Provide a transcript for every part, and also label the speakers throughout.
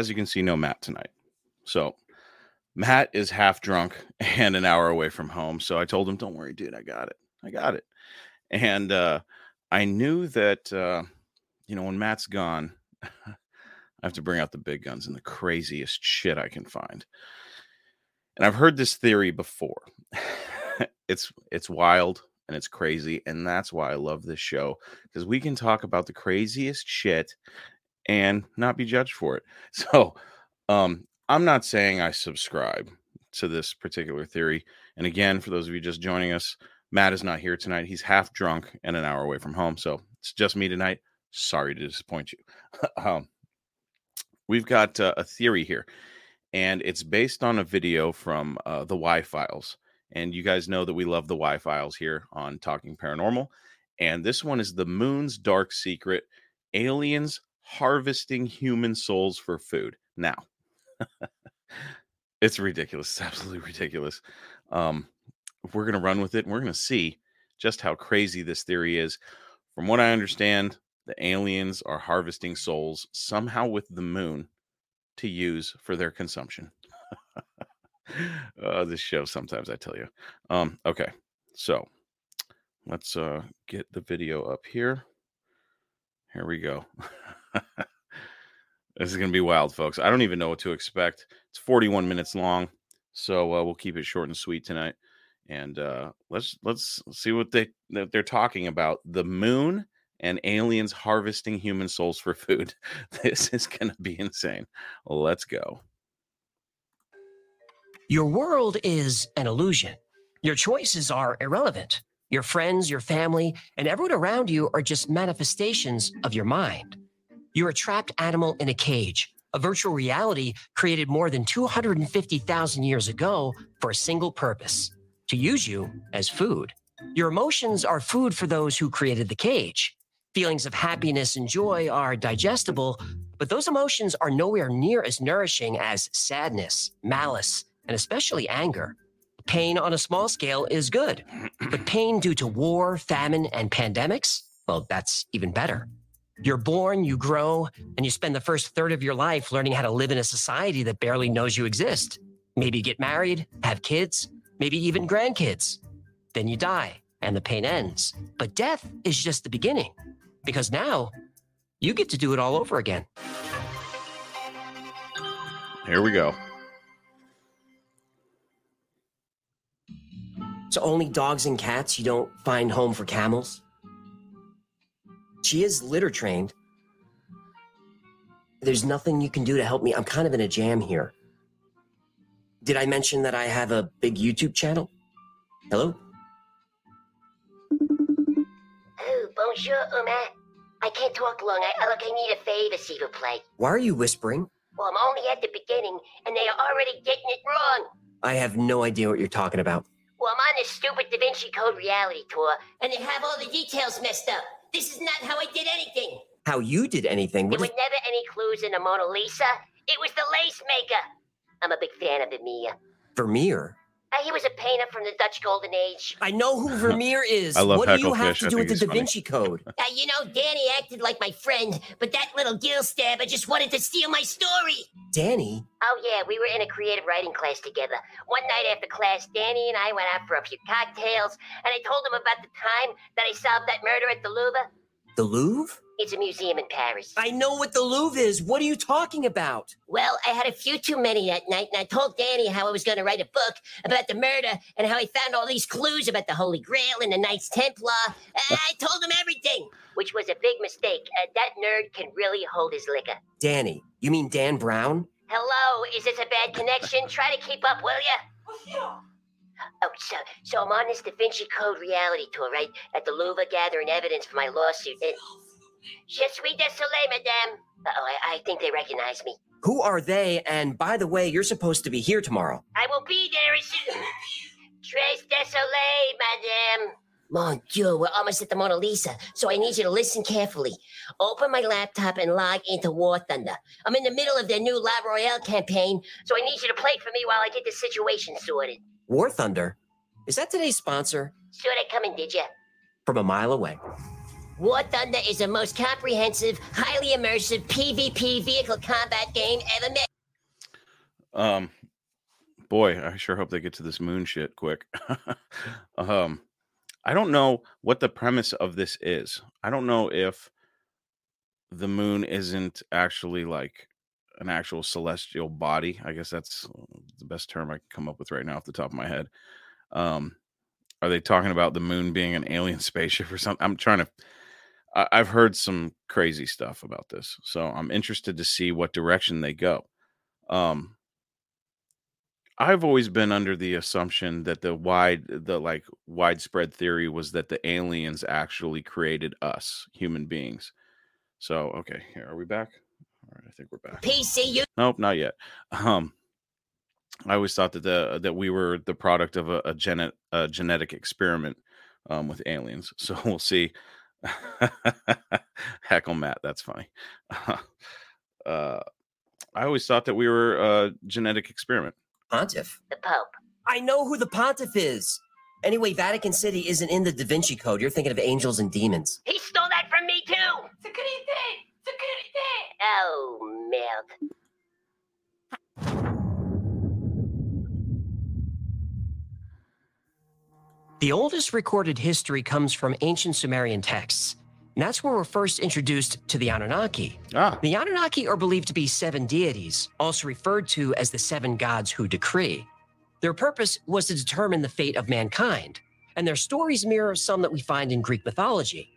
Speaker 1: as you can see, no Matt tonight. So Matt is half drunk and an hour away from home. So I told him, "Don't worry, dude. I got it. I got it." And uh, I knew that uh, you know when Matt's gone, I have to bring out the big guns and the craziest shit I can find. And I've heard this theory before. it's it's wild and it's crazy and that's why I love this show because we can talk about the craziest shit and not be judged for it. So, um I'm not saying I subscribe to this particular theory. And again, for those of you just joining us, Matt is not here tonight. He's half drunk and an hour away from home. So it's just me tonight. Sorry to disappoint you. um, we've got uh, a theory here, and it's based on a video from uh, the Y Files. And you guys know that we love the Y Files here on Talking Paranormal. And this one is the moon's dark secret aliens harvesting human souls for food. Now, it's ridiculous. It's absolutely ridiculous. Um, we're going to run with it and we're going to see just how crazy this theory is. From what I understand, the aliens are harvesting souls somehow with the moon to use for their consumption. uh, this show sometimes I tell you. Um, okay, so let's uh, get the video up here. Here we go. this is gonna be wild, folks. I don't even know what to expect. It's 41 minutes long, so uh, we'll keep it short and sweet tonight. And uh, let's let's see what they they're talking about. The moon and aliens harvesting human souls for food. This is gonna be insane. Let's go.
Speaker 2: Your world is an illusion. Your choices are irrelevant. Your friends, your family, and everyone around you are just manifestations of your mind. You're a trapped animal in a cage, a virtual reality created more than 250,000 years ago for a single purpose to use you as food. Your emotions are food for those who created the cage. Feelings of happiness and joy are digestible, but those emotions are nowhere near as nourishing as sadness, malice, and especially anger. Pain on a small scale is good, but pain due to war, famine, and pandemics, well, that's even better. You're born, you grow, and you spend the first third of your life learning how to live in a society that barely knows you exist. Maybe get married, have kids, maybe even grandkids. Then you die, and the pain ends. But death is just the beginning, because now you get to do it all over again.
Speaker 1: Here we go.
Speaker 2: So only dogs and cats you don't find home for camels? She is litter trained. There's nothing you can do to help me. I'm kind of in a jam here. Did I mention that I have a big YouTube channel? Hello?
Speaker 3: Oh, bonjour, Uma. I can't talk long. I, look, I need a favor, s'il vous plaît.
Speaker 2: Why are you whispering?
Speaker 3: Well, I'm only at the beginning, and they are already getting it wrong.
Speaker 2: I have no idea what you're talking about.
Speaker 3: Well, I'm on this stupid Da Vinci Code reality tour, and they have all the details messed up. This is not how I did anything.
Speaker 2: How you did anything?
Speaker 3: There
Speaker 2: What
Speaker 3: were never any clues in the Mona Lisa. It was the lace maker. I'm a big fan of Vermeer.
Speaker 2: Vermeer?
Speaker 3: Uh, he was a painter from the Dutch Golden Age.
Speaker 2: I know who Vermeer is.
Speaker 1: I love
Speaker 2: what do you
Speaker 1: Hecklefish.
Speaker 2: have to do with the
Speaker 1: he's
Speaker 2: Da Vinci Code?
Speaker 3: Uh, you know, Danny acted like my friend, but that little gill stabber just wanted to steal my story.
Speaker 2: Danny?
Speaker 3: Oh, yeah, we were in a creative writing class together. One night after class, Danny and I went out for a few cocktails, and I told him about the time that I solved that murder at the Louvre.
Speaker 2: The Louvre?
Speaker 3: It's a museum in Paris.
Speaker 2: I know what the Louvre is. What are you talking about?
Speaker 3: Well, I had a few too many that night, and I told Danny how I was going to write a book about the murder and how I found all these clues about the Holy Grail and the Knights Templar. Uh, I told him everything, which was a big mistake. Uh, that nerd can really hold his liquor.
Speaker 2: Danny. You mean Dan Brown?
Speaker 3: Hello, is this a bad connection? Try to keep up, will ya? Oh, so, so I'm on this Da Vinci Code reality tour, right? At the Louvre gathering evidence for my lawsuit. Je suis désolé, madame. Uh-oh, I, I think they recognize me.
Speaker 2: Who are they? And by the way, you're supposed to be here tomorrow.
Speaker 3: I will be there as soon. Très désolé, madame. Mon Dieu, we're almost at the Mona Lisa, so I need you to listen carefully. Open my laptop and log into War Thunder. I'm in the middle of their new La Royale campaign, so I need you to play for me while I get the situation sorted.
Speaker 2: War Thunder? Is that today's sponsor?
Speaker 3: Saw that coming, did ya?
Speaker 2: from a mile away.
Speaker 3: War Thunder is the most comprehensive, highly immersive PvP vehicle combat game ever made.
Speaker 1: Um, boy, I sure hope they get to this moon shit quick. um, I don't know what the premise of this is. I don't know if the moon isn't actually like an actual celestial body. I guess that's the best term I can come up with right now off the top of my head. Um, are they talking about the moon being an alien spaceship or something? I'm trying to. I've heard some crazy stuff about this, so I'm interested to see what direction they go. Um, I've always been under the assumption that the wide, the like widespread theory was that the aliens actually created us, human beings. So, okay, here are we back? All right, I think we're back.
Speaker 3: PCU.
Speaker 1: Nope, not yet. Um, I always thought that the that we were the product of a, a, genet, a genetic experiment um, with aliens. So we'll see. Heckle Matt, that's funny. uh, I always thought that we were a genetic experiment.
Speaker 2: Pontiff.
Speaker 3: the Pope.
Speaker 2: I know who the pontiff is. Anyway, Vatican City isn't in the Da Vinci Code. You're thinking of angels and demons.
Speaker 3: He stole that from me too. Security, security. Oh, milk.
Speaker 2: The oldest recorded history comes from ancient Sumerian texts. And that's where we're first introduced to the Anunnaki.
Speaker 1: Ah,
Speaker 2: The Anunnaki are believed to be seven deities, also referred to as the seven gods who decree. Their purpose was to determine the fate of mankind, and their stories mirror some that we find in Greek mythology.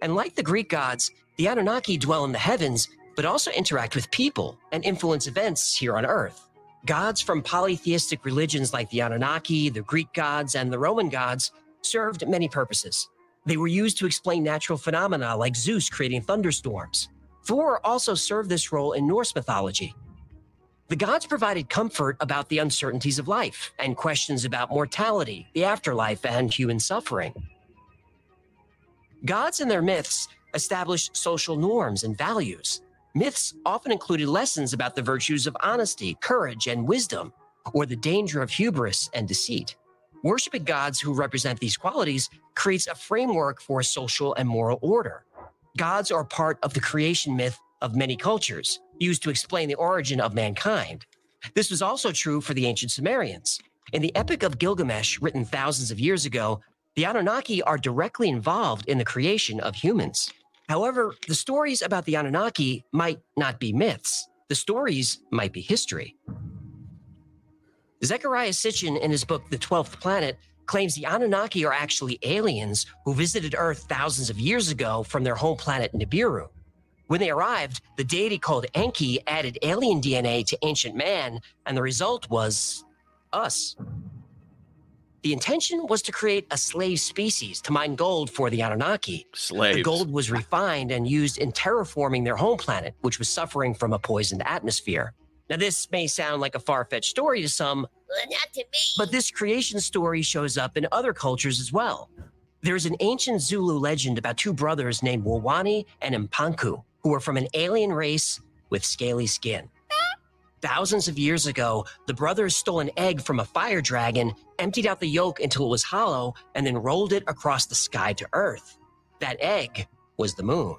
Speaker 2: And like the Greek gods, the Anunnaki dwell in the heavens, but also interact with people and influence events here on Earth. Gods from polytheistic religions like the Anunnaki, the Greek gods, and the Roman gods served many purposes. They were used to explain natural phenomena like Zeus creating thunderstorms. Thor also served this role in Norse mythology. The gods provided comfort about the uncertainties of life and questions about mortality, the afterlife, and human suffering. Gods and their myths established social norms and values. Myths often included lessons about the virtues of honesty, courage, and wisdom, or the danger of hubris and deceit. Worshipping gods who represent these qualities creates a framework for social and moral order. Gods are part of the creation myth of many cultures, used to explain the origin of mankind. This was also true for the ancient Sumerians. In the Epic of Gilgamesh, written thousands of years ago, the Anunnaki are directly involved in the creation of humans. However, the stories about the Anunnaki might not be myths. The stories might be history. Zechariah Sitchin, in his book The Twelfth Planet, claims the Anunnaki are actually aliens who visited Earth thousands of years ago from their home planet Nibiru. When they arrived, the deity called Enki added alien DNA to ancient man, and the result was us. The intention was to create a slave species to mine gold for the Anunnaki.
Speaker 1: slaves.
Speaker 2: The gold was refined and used in terraforming their home planet, which was suffering from a poisoned atmosphere. Now, this may sound like a far fetched story to some,
Speaker 3: Well, not to me.
Speaker 2: but this creation story shows up in other cultures as well. There's an ancient Zulu legend about two brothers named Wawani and Mpanku, who were from an alien race with scaly skin. Thousands of years ago, the brothers stole an egg from a fire dragon, emptied out the yolk until it was hollow, and then rolled it across the sky to Earth. That egg was the moon.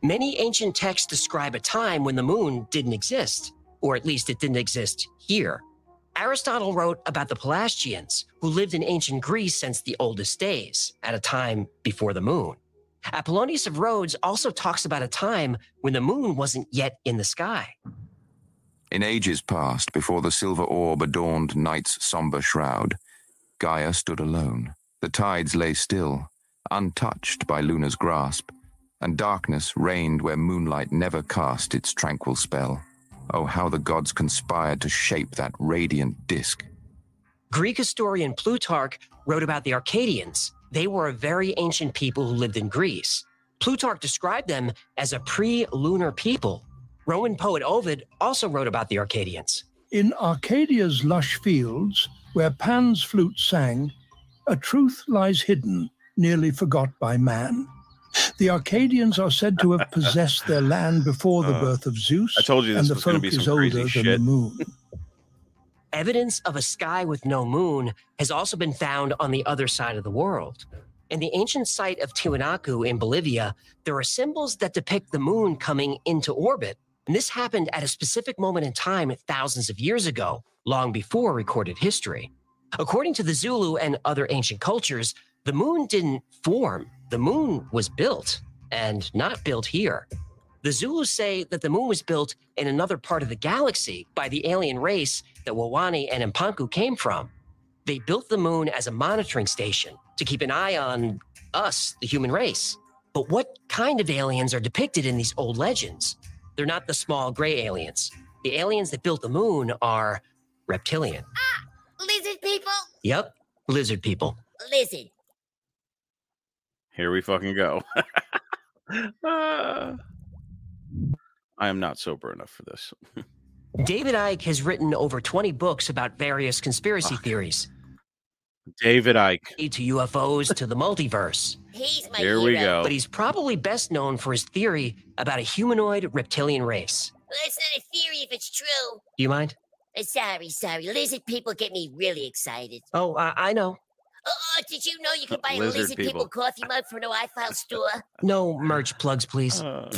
Speaker 2: Many ancient texts describe a time when the moon didn't exist, or at least it didn't exist here. Aristotle wrote about the Pelasgians, who lived in ancient Greece since the oldest days, at a time before the moon. Apollonius of Rhodes also talks about a time when the moon wasn't yet in the sky.
Speaker 4: In ages past, before the silver orb adorned night's somber shroud, Gaia stood alone. The tides lay still, untouched by Luna's grasp, and darkness reigned where moonlight never cast its tranquil spell. Oh, how the gods conspired to shape that radiant disk.
Speaker 2: Greek historian Plutarch wrote about the Arcadians. They were a very ancient people who lived in Greece. Plutarch described them as a pre lunar people. Roman poet Ovid also wrote about the Arcadians.
Speaker 5: In Arcadia's lush fields, where Pan's flute sang, a truth lies hidden, nearly forgot by man. The Arcadians are said to have possessed their land before the
Speaker 1: Uh,
Speaker 5: birth of Zeus,
Speaker 1: I told you this
Speaker 5: and the
Speaker 1: was gonna
Speaker 5: folk
Speaker 1: be
Speaker 5: is
Speaker 1: some crazy
Speaker 5: older than
Speaker 1: shit.
Speaker 5: the moon.
Speaker 2: Evidence of a sky with no moon has also been found on the other side of the world. In the ancient site of Tiwanaku in Bolivia, there are symbols that depict the moon coming into orbit. And this happened at a specific moment in time thousands of years ago, long before recorded history. According to the Zulu and other ancient cultures, the moon didn't form, the moon was built, and not built here. The Zulus say that the moon was built in another part of the galaxy by the alien race that Wawani and Mpanku came from. They built the moon as a monitoring station to keep an eye on us, the human race. But what kind of aliens are depicted in these old legends? They're not the small gray aliens. The aliens that built the moon are reptilian.
Speaker 3: Ah, Lizard people?
Speaker 2: Yep, lizard people.
Speaker 3: Lizard.
Speaker 1: Here we fucking go. Ah. I am not sober enough for this.
Speaker 2: David Icke has written over 20 books about various conspiracy
Speaker 1: Fuck.
Speaker 2: theories,
Speaker 1: David Icke.
Speaker 2: to UFOs to the multiverse.
Speaker 3: He's my
Speaker 1: Here
Speaker 3: hero.
Speaker 1: we go.
Speaker 2: But he's probably best known for his theory about a humanoid reptilian race.
Speaker 3: Well, it's not a theory if it's true.
Speaker 2: Do you mind?
Speaker 3: Uh, sorry, sorry. Lizard people get me really excited.
Speaker 2: Oh, I, I know.
Speaker 3: Oh, oh, did you know you can buy a
Speaker 1: Lizard
Speaker 3: lizard people.
Speaker 1: people.
Speaker 3: coffee mug from the Y File store?
Speaker 2: No merch plugs, please.
Speaker 1: Uh,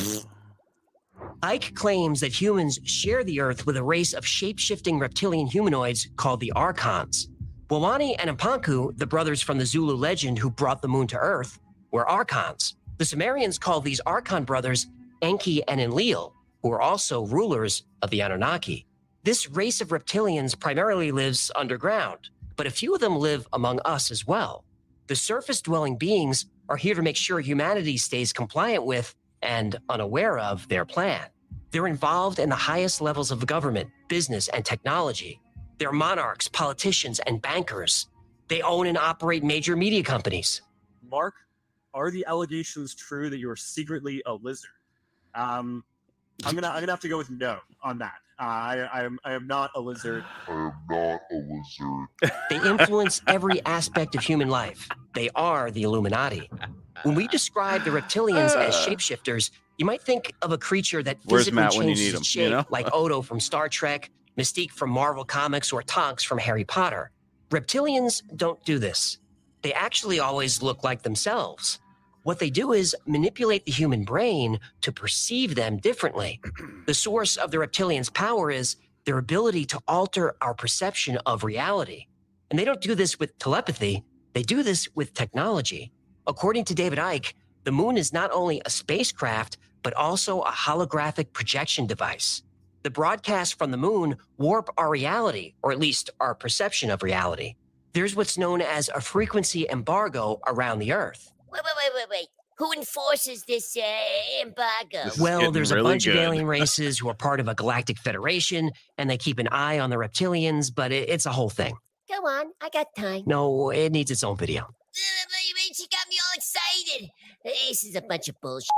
Speaker 2: Icke claims that humans share the Earth with a race of shape shifting reptilian humanoids called the Archons. Wawani and Mpanku, the brothers from the Zulu legend who brought the moon to Earth, were Archons. The Sumerians called these Archon brothers Enki and Enlil, who were also rulers of the Anunnaki. This race of reptilians primarily lives underground, but a few of them live among us as well. The surface dwelling beings are here to make sure humanity stays compliant with and unaware of their plan. They're involved in the highest levels of government, business, and technology. They're monarchs, politicians, and bankers. They own and operate major media companies.
Speaker 6: Mark, are the allegations true that you are secretly a lizard? Um, I'm gonna I'm gonna have to go with no on that. Uh, I I am I am not a lizard.
Speaker 7: I am not a lizard.
Speaker 2: They influence every aspect of human life. They are the Illuminati. When we describe the reptilians as shapeshifters, you might think of a creature that physically
Speaker 1: Matt when you
Speaker 2: changes its
Speaker 1: him, you
Speaker 2: shape,
Speaker 1: know?
Speaker 2: like Odo from Star Trek, Mystique from Marvel Comics, or Tonks from Harry Potter. Reptilians don't do this. They actually always look like themselves. What they do is manipulate the human brain to perceive them differently. the source of the reptilians' power is their ability to alter our perception of reality. And they don't do this with telepathy, they do this with technology. According to David Icke, the moon is not only a spacecraft, but also a holographic projection device. The broadcasts from the moon warp our reality, or at least our perception of reality. There's what's known as a frequency embargo around the Earth.
Speaker 3: Wait, wait, wait, wait, wait. Who enforces this uh, embargo?
Speaker 1: This
Speaker 2: Well,
Speaker 1: getting
Speaker 2: there's a
Speaker 1: really
Speaker 2: bunch of alien races who are part of a galactic federation, and they keep an eye on the reptilians, but it, it's a whole thing.
Speaker 3: Go on, I got time.
Speaker 2: No, it needs its own video.
Speaker 3: This is a bunch of bullshit.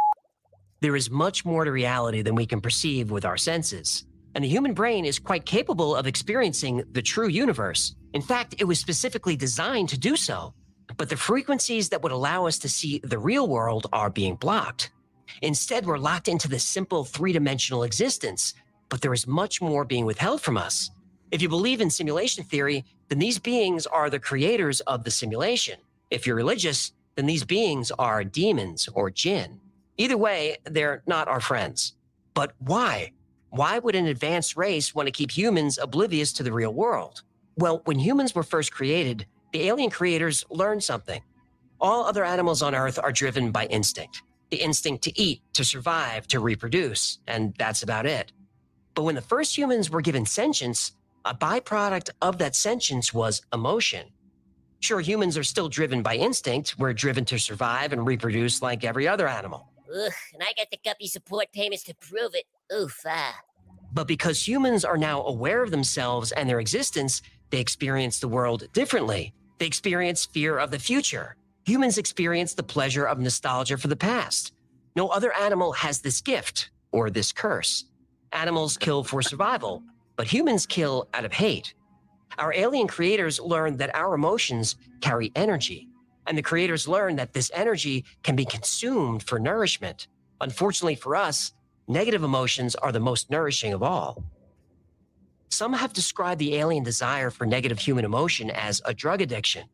Speaker 2: There is much more to reality than we can perceive with our senses. And the human brain is quite capable of experiencing the true universe. In fact, it was specifically designed to do so. But the frequencies that would allow us to see the real world are being blocked. Instead, we're locked into this simple three dimensional existence, but there is much more being withheld from us. If you believe in simulation theory, then these beings are the creators of the simulation. If you're religious, then these beings are demons or jinn. Either way, they're not our friends. But why? Why would an advanced race want to keep humans oblivious to the real world? Well, when humans were first created, the alien creators learned something. All other animals on Earth are driven by instinct the instinct to eat, to survive, to reproduce, and that's about it. But when the first humans were given sentience, a byproduct of that sentience was emotion. Sure, humans are still driven by instinct. We're driven to survive and reproduce like every other animal.
Speaker 3: Ugh, and I got the guppy support payments to prove it. Oof, ah.
Speaker 2: But because humans are now aware of themselves and their existence, they experience the world differently. They experience fear of the future. Humans experience the pleasure of nostalgia for the past. No other animal has this gift or this curse. Animals kill for survival, but humans kill out of hate. Our alien creators learned that our emotions carry energy, and the creators learned that this energy can be consumed for nourishment. Unfortunately for us, negative emotions are the most nourishing of all. Some have described the alien desire for negative human emotion as a drug addiction.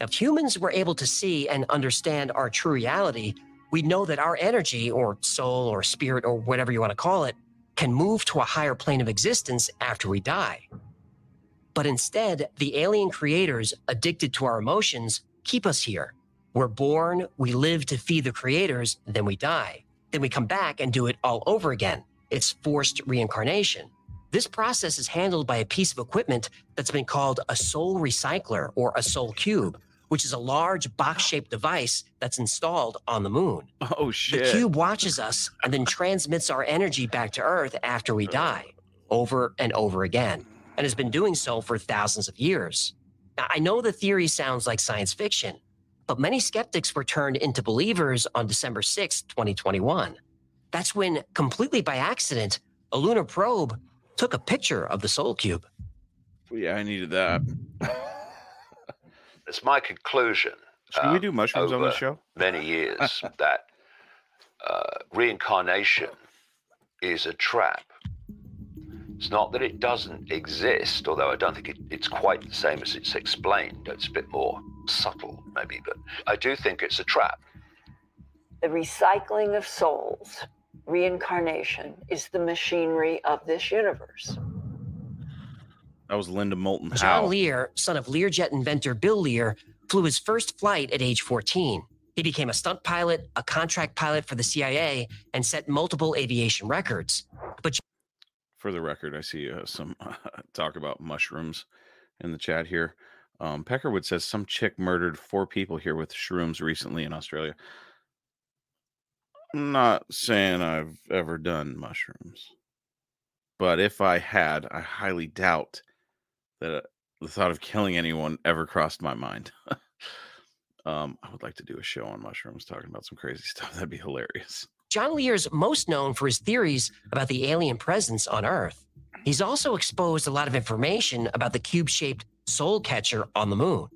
Speaker 2: If humans were able to see and understand our true reality, we'd know that our energy, or soul, or spirit, or whatever you want to call it, can move to a higher plane of existence after we die. But instead, the alien creators, addicted to our emotions, keep us here. We're born, we live to feed the creators, then we die. Then we come back and do it all over again. It's forced reincarnation. This process is handled by a piece of equipment that's been called a soul recycler or a soul cube, which is a large box shaped device that's installed on the moon.
Speaker 1: Oh shit.
Speaker 2: The cube watches us and then transmits our energy back to Earth after we die, over and over again, and has been doing so for thousands of years. Now, I know the theory sounds like science fiction, but many skeptics were turned into believers on December 6, 2021. That's when, completely by accident, a lunar probe took a picture of the Soul Cube.
Speaker 1: Yeah, I needed that.
Speaker 8: It's my conclusion.
Speaker 1: Should we
Speaker 8: um,
Speaker 1: do mushrooms on the show?
Speaker 8: Many years that uh, reincarnation is a trap. It's not that it doesn't exist, although I don't think it, it's quite the same as it's explained. It's a bit more subtle, maybe, but I do think it's a trap.
Speaker 9: The recycling of souls, reincarnation, is the machinery of this universe.
Speaker 1: That was Linda Moulton
Speaker 2: John
Speaker 1: Howe.
Speaker 2: Lear, son of Learjet inventor Bill Lear, flew his first flight at age 14. He became a stunt pilot, a contract pilot for the CIA, and set multiple aviation records. But
Speaker 1: For the record, I see uh, some talk about mushrooms in the chat here. Um, Peckerwood says some chick murdered four people here with shrooms recently in Australia. I'm not saying I've ever done mushrooms, but if I had, I highly doubt that uh, the thought of killing anyone ever crossed my mind. um, I would like to do a show on mushrooms talking about some crazy stuff. That'd be hilarious.
Speaker 2: John Lear is most known for his theories about the alien presence on Earth. He's also exposed a lot of information about the cube shaped soul catcher on the moon.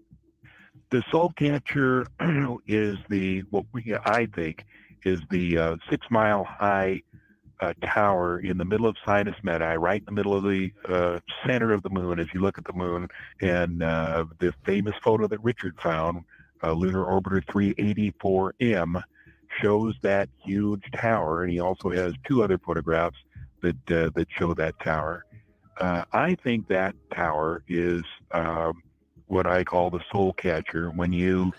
Speaker 10: the soul catcher is the what we I think is the uh, six mile high uh, tower in the middle of Sinus Medii, right in the middle of the uh, center of the moon. As you look at the moon, and uh, the famous photo that Richard found, uh, Lunar Orbiter 384M, shows that huge tower, and he also has two other photographs that uh, that show that tower. Uh, I think that tower is um, what I call the soul catcher. When you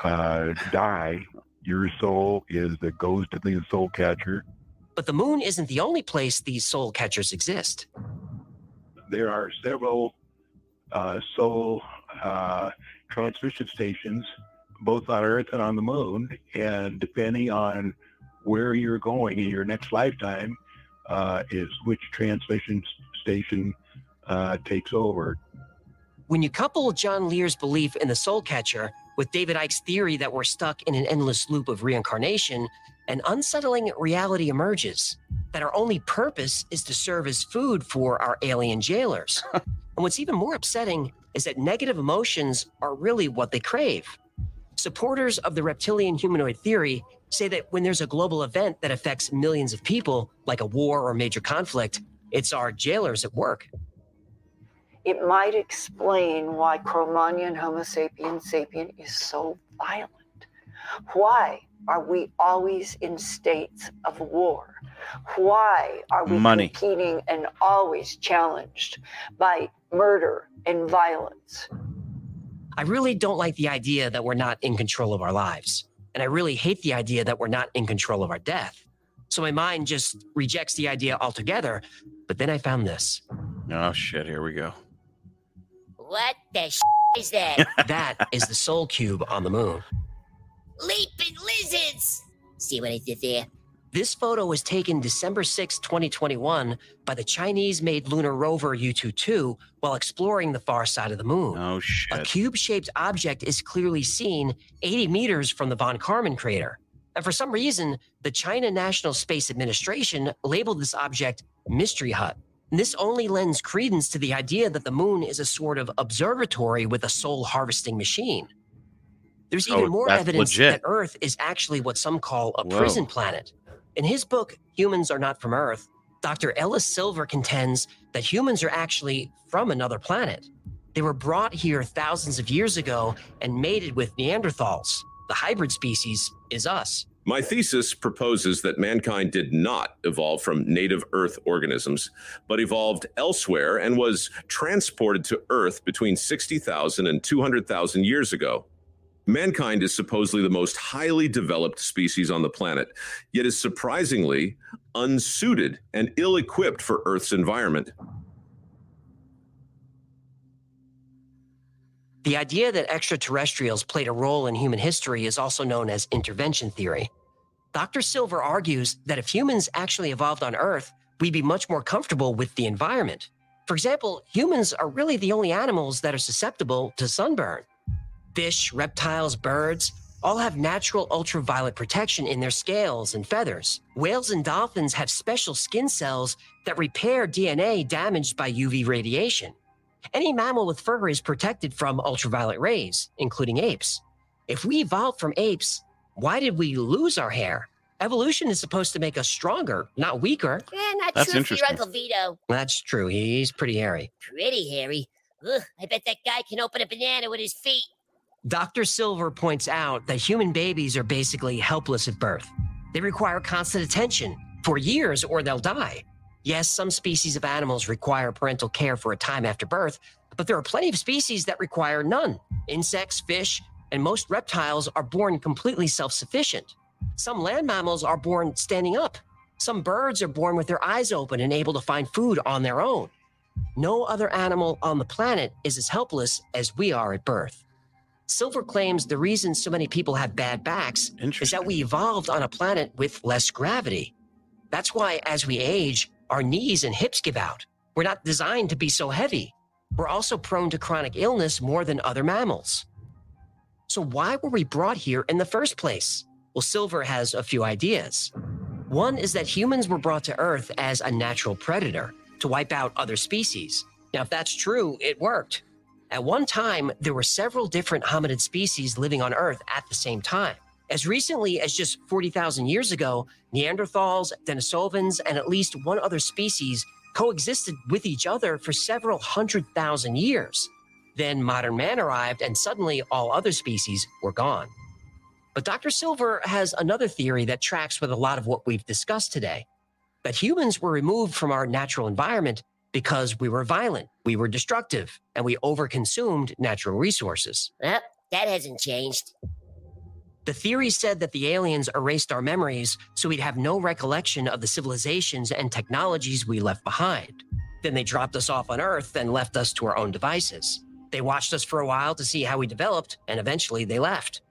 Speaker 10: uh, die, your soul is that goes to the soul catcher.
Speaker 2: But the moon isn't the only place these soul catchers exist.
Speaker 10: There are several uh, soul uh, transmission stations, both on Earth and on the moon. And depending on where you're going in your next lifetime, uh, is which transmission station uh, takes over.
Speaker 2: When you couple John Lear's belief in the soul catcher with David Icke's theory that we're stuck in an endless loop of reincarnation, an unsettling reality emerges that our only purpose is to serve as food for our alien jailers. and what's even more upsetting is that negative emotions are really what they crave. Supporters of the reptilian humanoid theory say that when there's a global event that affects millions of people, like a war or major conflict, it's our jailers at work.
Speaker 9: It might explain why Cro-Magnon Homo sapiens sapien is so violent. Why are we always in states of war? Why are we
Speaker 1: Money.
Speaker 9: competing and always challenged by murder and violence?
Speaker 2: I really don't like the idea that we're not in control of our lives. And I really hate the idea that we're not in control of our death. So my mind just rejects the idea altogether. But then I found this.
Speaker 1: Oh shit! Here we go.
Speaker 3: What the sh- is that?
Speaker 2: That is the soul cube on the moon.
Speaker 3: Leaping lizards! See what I did there?
Speaker 2: This photo was taken December 6, 2021, by the Chinese made lunar rover Yutu 2 while exploring the far side of the moon.
Speaker 1: Oh shit.
Speaker 2: A cube shaped object is clearly seen 80 meters from the Von Karman crater. And for some reason, the China National Space Administration labeled this object Mystery Hut. And this only lends credence to the idea that the moon is a sort of observatory with a soul harvesting machine. There's
Speaker 1: Oh,
Speaker 2: even more evidence
Speaker 1: legit.
Speaker 2: that Earth is actually what some call a
Speaker 1: Whoa.
Speaker 2: prison planet. In his book, Humans Are Not From Earth, Dr. Ellis Silver contends that humans are actually from another planet. They were brought here thousands of years ago and mated with Neanderthals. The hybrid species is us.
Speaker 11: My thesis proposes that mankind did not evolve from native Earth organisms, but evolved elsewhere and was transported to Earth between 60,000 and 200,000 years ago. Mankind is supposedly the most highly developed species on the planet, yet is surprisingly unsuited and ill equipped for Earth's environment.
Speaker 2: The idea that extraterrestrials played a role in human history is also known as intervention theory. Dr. Silver argues that if humans actually evolved on Earth, we'd be much more comfortable with the environment. For example, humans are really the only animals that are susceptible to sunburn. Fish, reptiles, birds all have natural ultraviolet protection in their scales and feathers. Whales and dolphins have special skin cells that repair DNA damaged by UV radiation. Any mammal with fur is protected from ultraviolet rays, including apes. If we evolved from apes, why did we lose our hair? Evolution is supposed to make us stronger, not weaker.
Speaker 3: Eh, not
Speaker 1: That's
Speaker 3: true for your
Speaker 1: interesting.
Speaker 3: Uncle Vito.
Speaker 2: That's true. He's pretty hairy.
Speaker 3: Pretty hairy. Ugh, I bet that guy can open a banana with his feet.
Speaker 2: Dr. Silver points out that human babies are basically helpless at birth. They require constant attention for years or they'll die. Yes, some species of animals require parental care for a time after birth, but there are plenty of species that require none. Insects, fish, and most reptiles are born completely self sufficient. Some land mammals are born standing up. Some birds are born with their eyes open and able to find food on their own. No other animal on the planet is as helpless as we are at birth. Silver claims the reason so many people have bad backs is that we evolved on a planet with less gravity. That's why, as we age, our knees and hips give out. We're not designed to be so heavy. We're also prone to chronic illness more than other mammals. So, why were we brought here in the first place? Well, Silver has a few ideas. One is that humans were brought to Earth as a natural predator to wipe out other species. Now, if that's true, it worked. At one time, there were several different hominid species living on Earth at the same time. As recently as just 40,000 years ago, Neanderthals, Denisovans, and at least one other species coexisted with each other for several hundred thousand years. Then modern man arrived, and suddenly all other species were gone. But Dr. Silver has another theory that tracks with a lot of what we've discussed today that humans were removed from our natural environment because we were violent, we were destructive, and we overconsumed natural resources.
Speaker 3: Well, that hasn't changed.
Speaker 2: The theory said that the aliens erased our memories so we'd have no recollection of the civilizations and technologies we left behind. Then they dropped us off on Earth and left us to our own devices. They watched us for a while to see how we developed, and eventually they left.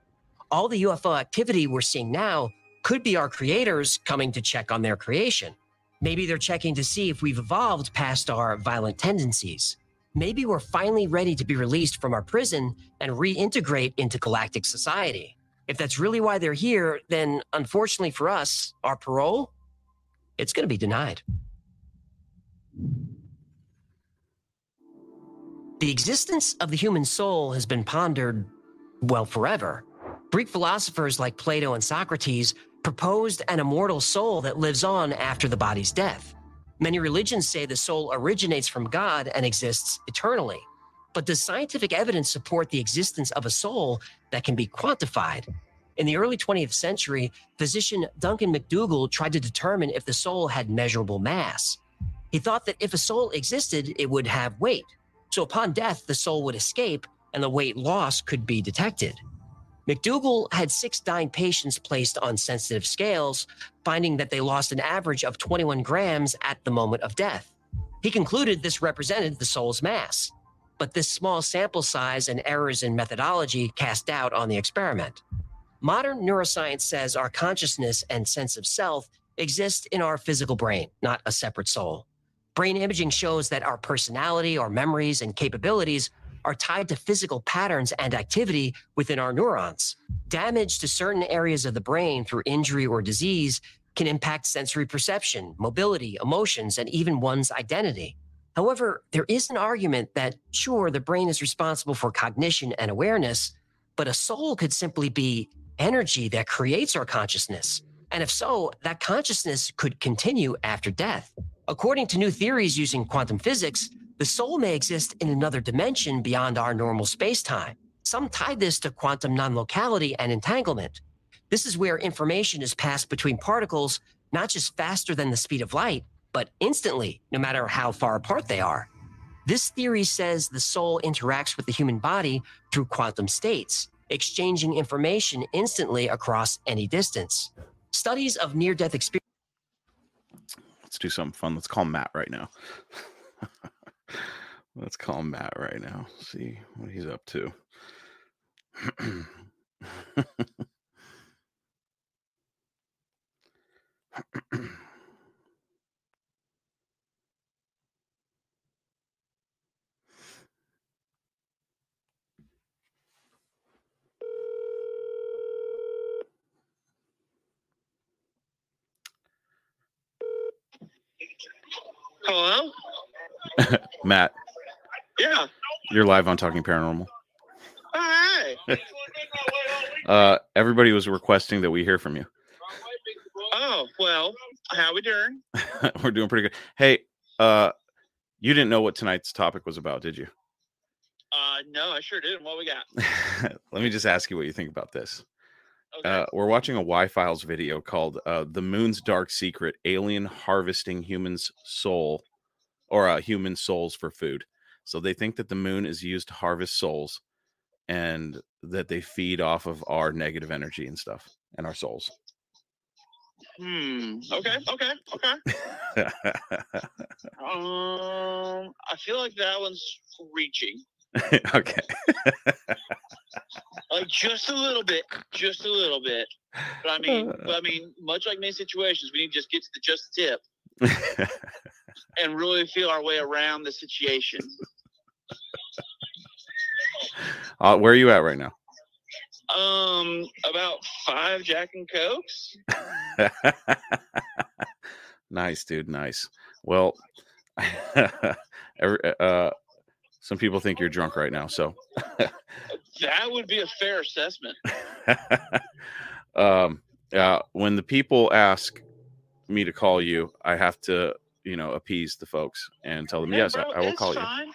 Speaker 2: All the UFO activity we're seeing now could be our creators coming to check on their creation. Maybe they're checking to see if we've evolved past our violent tendencies. Maybe we're finally ready to be released from our prison and reintegrate into galactic society. If that's really why they're here, then unfortunately for us, our parole, it's going to be denied. The existence of the human soul has been pondered, well, forever. Greek philosophers like Plato and Socrates proposed an immortal soul that lives on after the body's death. Many religions say the soul originates from God and exists eternally. But does scientific evidence support the existence of a soul that can be quantified? In the early 20th century, physician Duncan MacDougall tried to determine if the soul had measurable mass. He thought that if a soul existed, it would have weight. So upon death, the soul would escape and the weight loss could be detected. MacDougall had six dying patients placed on sensitive scales, finding that they lost an average of 21 grams at the moment of death. He concluded this represented the soul's mass, but this small sample size and errors in methodology cast doubt on the experiment. Modern neuroscience says our consciousness and sense of self exist in our physical brain, not a separate soul. Brain imaging shows that our personality, our memories, and capabilities are tied to physical patterns and activity within our neurons. Damage to certain areas of the brain through injury or disease can impact sensory perception, mobility, emotions, and even one's identity. However, there is an argument that sure, the brain is responsible for cognition and awareness, but a soul could simply be energy that creates our consciousness. And if so, that consciousness could continue after death. According to new theories using quantum physics, the soul may exist in another dimension beyond our normal space time. Some tie this to quantum non locality and entanglement. This is where information is passed between particles not just faster than the speed of light, but instantly, no matter how far apart they are. This theory says the soul interacts with the human body through quantum states, exchanging information instantly across any distance. Studies of near death experience.
Speaker 1: Let's do something fun. Let's call Matt right now. Let's call Matt right now. See what he's up to.
Speaker 12: Hello?
Speaker 1: Matt,
Speaker 12: Yeah.
Speaker 1: you're live on Talking Paranormal.
Speaker 12: Hey.
Speaker 1: Uh, everybody was requesting that we hear from you.
Speaker 12: Oh, well, how we doing?
Speaker 1: We're doing pretty good. Hey, uh, you didn't know what tonight's topic was about, did you?
Speaker 12: Uh, no, I sure didn't. What we got?
Speaker 1: Let me just ask you what you think about this. Uh, we're watching a Y Files video called uh, "The Moon's Dark Secret: Alien Harvesting Humans' Soul, or uh, Human Souls for Food." So they think that the moon is used to harvest souls, and that they feed off of our negative energy and stuff, and our souls.
Speaker 12: Hmm. Okay. Okay. Okay. Um, I feel like that one's reaching,
Speaker 1: okay.
Speaker 12: like just a little bit, just a little bit. But I mean, but I mean, much like many situations, we need to just get to the just tip and really feel our way around the situation.
Speaker 1: uh, where are you at right now?
Speaker 12: Um, about five Jack and Cokes.
Speaker 1: nice, dude. Nice. Well, every, uh, some people think you're drunk right now. So,
Speaker 12: That would be a fair assessment.
Speaker 1: um, uh, when the people ask me to call you, I have to, you know, appease the folks and tell them, yes,
Speaker 12: bro,
Speaker 1: I, I will call
Speaker 12: fine.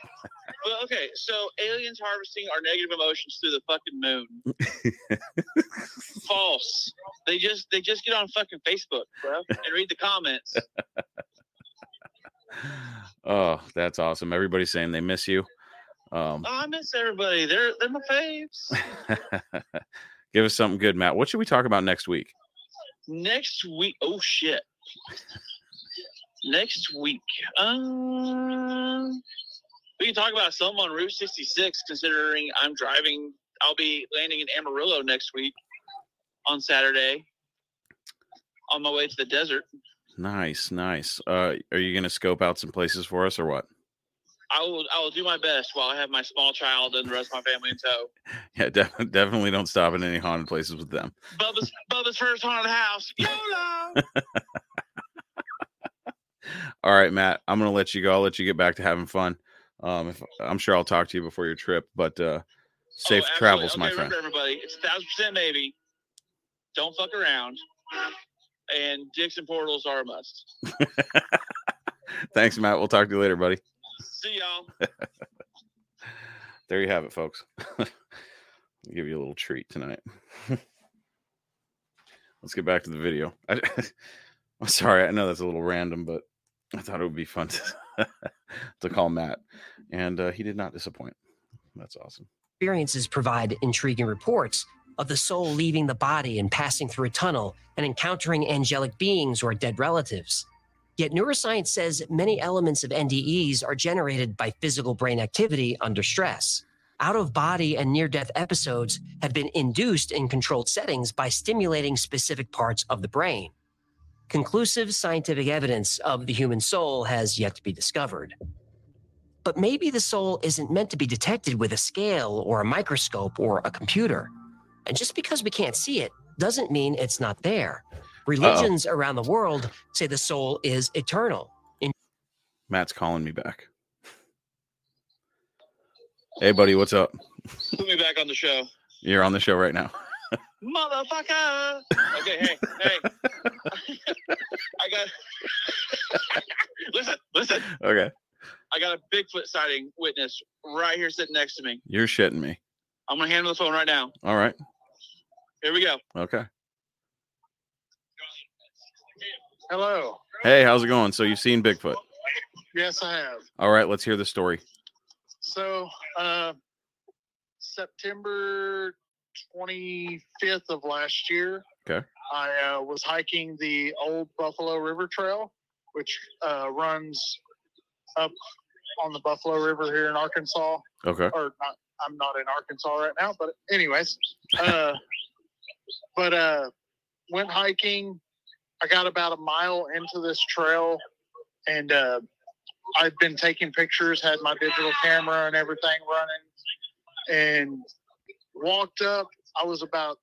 Speaker 12: Well, okay, so aliens harvesting our negative emotions through the fucking moon. False. They just they just get on fucking Facebook, bro, and read the comments.
Speaker 1: Oh, that's awesome. Everybody's saying they miss you. Um,
Speaker 12: Oh, I miss everybody. They're they're my faves.
Speaker 1: give us something good, Matt. What should we talk about next week?
Speaker 12: Next week. Oh shit. Next week. Um, we can talk about something on Route 66. Considering I'm driving, I'll be landing in Amarillo next week on Saturday on my way to the desert.
Speaker 1: Nice, nice. Uh, are you going to scope out some places for us or what?
Speaker 12: I will I will do my best while I have my small child and the rest of my family in tow.
Speaker 1: Yeah, def- definitely don't stop in any haunted places with them.
Speaker 12: Bubba's Bubba's first haunted house. YOLO!
Speaker 1: All right, Matt, I'm going to let you go. I'll let you get back to having fun. Um, if, I'm sure I'll talk to you before your trip, but uh, safe
Speaker 12: Oh,
Speaker 1: travels,
Speaker 12: absolutely.
Speaker 1: my friend.
Speaker 12: Everybody, it's a thousand percent maybe. Don't fuck around. And dicks and portals are a must.
Speaker 1: Thanks, Matt. We'll talk to you later, buddy.
Speaker 12: See y'all.
Speaker 1: There you have it, folks. I'll give you a little treat tonight. Let's get back to the video. I, am sorry, I know that's a little random, but I thought it would be fun to, to call Matt, and uh, he did not disappoint. That's awesome.
Speaker 2: experiences provide intriguing reports of the soul leaving the body and passing through a tunnel and encountering angelic beings or dead relatives. Yet neuroscience says many elements of NDEs are generated by physical brain activity under stress. Out of body and near death episodes have been induced in controlled settings by stimulating specific parts of the brain. Conclusive scientific evidence of the human soul has yet to be discovered. But maybe the soul isn't meant to be detected with a scale or a microscope or a computer. And just because we can't see it doesn't mean it's not there. Religions around the world say the soul is eternal. In-
Speaker 1: Matt's calling me back. Hey, buddy, what's up?
Speaker 12: Put me back on the show.
Speaker 1: You're on the show right now.
Speaker 12: Motherfucker. Okay, hey, hey. I got listen, listen.
Speaker 1: Okay.
Speaker 12: I got a Bigfoot sighting witness right here sitting next to me.
Speaker 1: You're shitting me.
Speaker 12: I'm gonna hand him the phone right now.
Speaker 1: All right.
Speaker 12: Here we go.
Speaker 1: Okay.
Speaker 13: Hello.
Speaker 1: Hey, how's it going? So you've seen Bigfoot.
Speaker 13: Yes, I have.
Speaker 1: All right, let's hear the story.
Speaker 13: So, uh, September 25th of last year,
Speaker 1: Okay.
Speaker 13: I uh, was hiking the old Buffalo River Trail, which uh, runs up on the Buffalo River here in Arkansas.
Speaker 1: Okay.
Speaker 13: Or not, I'm not in Arkansas right now, but anyways, uh, but uh, went hiking. I got about a mile into this trail, and uh, I've been taking pictures, had my digital camera and everything running, and walked up. I was about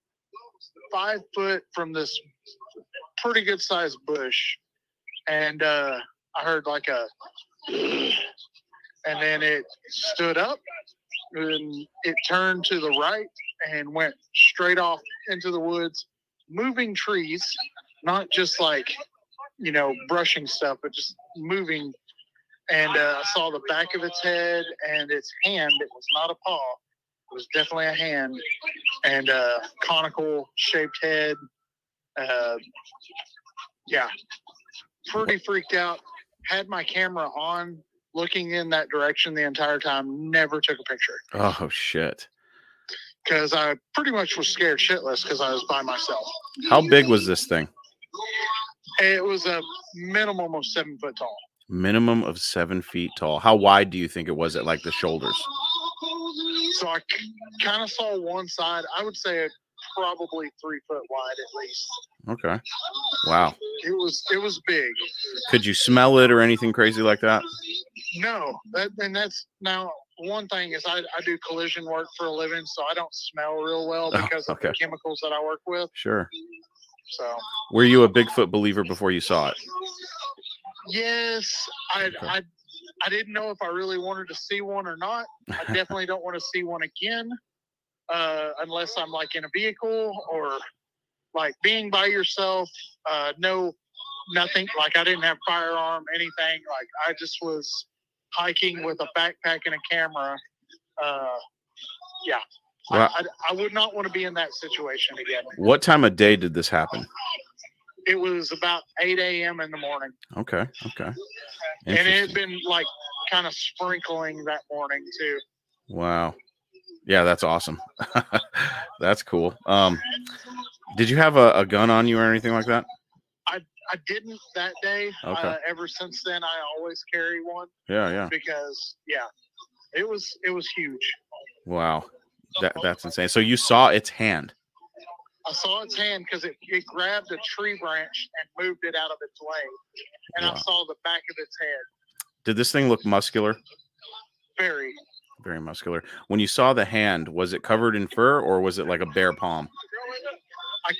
Speaker 13: five foot from this pretty good sized bush, and uh, I heard like a, and then it stood up, and it turned to the right and went straight off into the woods, moving trees, not just like you know brushing stuff, but just moving. And uh, I saw the back of its head and its hand. It was not a paw. Was definitely a hand and uh, conical shaped head. Uh, yeah, pretty freaked out. Had my camera on, looking in that direction the entire time. Never took a picture
Speaker 1: Oh shit.
Speaker 13: because I pretty much was scared shitless because I was by myself.
Speaker 1: How big was this thing?
Speaker 13: It was a minimum of seven foot tall.
Speaker 1: Minimum of seven feet tall. How wide do you think it was at like the shoulders?
Speaker 13: So I kind of saw one side. I would say probably three foot wide at least.
Speaker 1: Okay. Wow.
Speaker 13: It was it was big.
Speaker 1: Could you smell it or anything crazy like that?
Speaker 13: No, that and that's now one thing is I, I do collision work for a living, so I don't smell real well
Speaker 1: Oh,
Speaker 13: because of the chemicals that I work with.
Speaker 1: Sure.
Speaker 13: So
Speaker 1: Were you a Bigfoot believer before you saw it?
Speaker 13: yes, I I I didn't know if I really wanted to see one or not. I definitely don't want to see one again, uh, unless I'm like in a vehicle or like being by yourself. Uh, no, nothing. Like I didn't have firearm, anything. Like I just was hiking with a backpack and a camera. Uh, yeah,
Speaker 1: Wow.
Speaker 13: I, I, I would not want to be in that situation again.
Speaker 1: What time of day did this happen?
Speaker 13: It was about 8 a.m. in the morning.
Speaker 1: Okay. Okay.
Speaker 13: And it had been like kind of sprinkling that morning too.
Speaker 1: Wow. Yeah, that's awesome. that's cool. Um, did you have a, a gun on you or anything like that?
Speaker 13: I I didn't that day.
Speaker 1: Okay.
Speaker 13: Uh, ever since then, I always carry one
Speaker 1: Yeah, yeah.
Speaker 13: because yeah, it was it was huge.
Speaker 1: Wow. That that's insane. So you saw its hand.
Speaker 13: I saw its hand because it, it grabbed a tree branch and moved it out of its way, and I saw the back of its head.
Speaker 1: Did this thing look muscular?
Speaker 13: Very.
Speaker 1: Very muscular. When you saw the hand, was it covered in fur or was it like a bare palm?
Speaker 13: I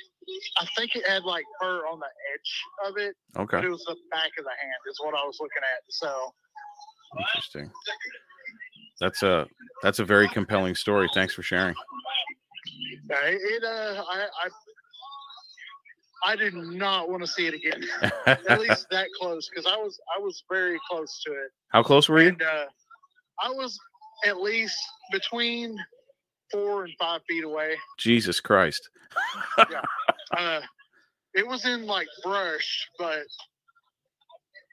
Speaker 13: I think it had like fur on the edge of it.
Speaker 1: Okay.
Speaker 13: It was the back of the hand is what I was looking at. So
Speaker 1: Interesting. That's a that's a very compelling story. Thanks for sharing.
Speaker 13: Yeah, it, it uh I, I I did not want to see it again. At least that close because I was I was very close to it.
Speaker 1: How close were you?
Speaker 13: And uh, I was at least between four and five feet away.
Speaker 1: Jesus Christ.
Speaker 13: Yeah. uh, it was in like brush, but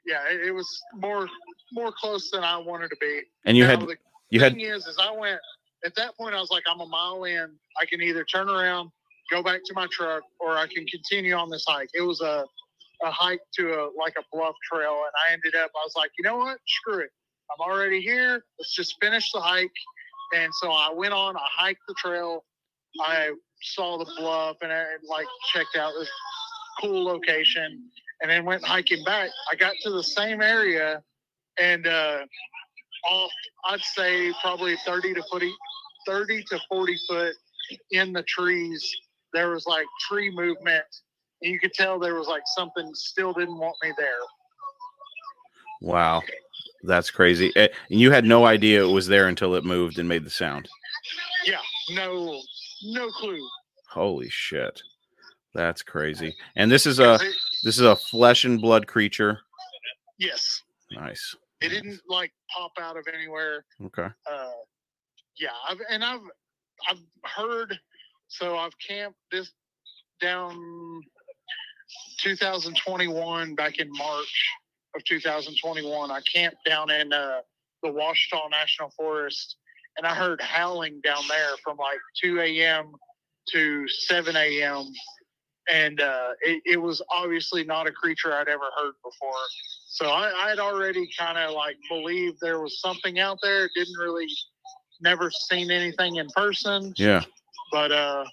Speaker 13: yeah, it, it was more more close than I wanted to be.
Speaker 1: And you
Speaker 13: Now,
Speaker 1: had
Speaker 13: the
Speaker 1: you had
Speaker 13: thing is, is I went at that point. I was like, I'm a mile in. I can either turn around, go back to my truck, or I can continue on this hike. It was a a hike to a like a bluff trail, and I ended up. I was like, you know what? Screw it. I'm already here. Let's just finish the hike. And so I went on. I hiked the trail. I saw the bluff and I like checked out this cool location, and then went hiking back. I got to the same area, and uh, off I'd say probably 30 to 40, 30 to 40 foot in the trees. There was like tree movement, and you could tell there was like something still didn't want me there.
Speaker 1: wow. That's crazy. Eh, And you had no idea it was there until it moved and made the sound.
Speaker 13: Yeah, no, no clue.
Speaker 1: Holy shit. That's crazy. And this is a this is a flesh and blood creature.
Speaker 13: Yes,
Speaker 1: Nice.
Speaker 13: It didn't like pop out of anywhere.
Speaker 1: Okay.
Speaker 13: Uh, yeah, I've and I've I've heard. So I've camped this down 2021 back in March of 2021. I camped down in uh, the Ouachita National Forest, and I heard howling down there from like 2 a.m. to 7 a.m. And uh, it, it was obviously not a creature I'd ever heard before. So I, I'd already kind of like believed there was something out there. Didn't really, never seen anything in person,
Speaker 1: Yeah.
Speaker 13: but uh,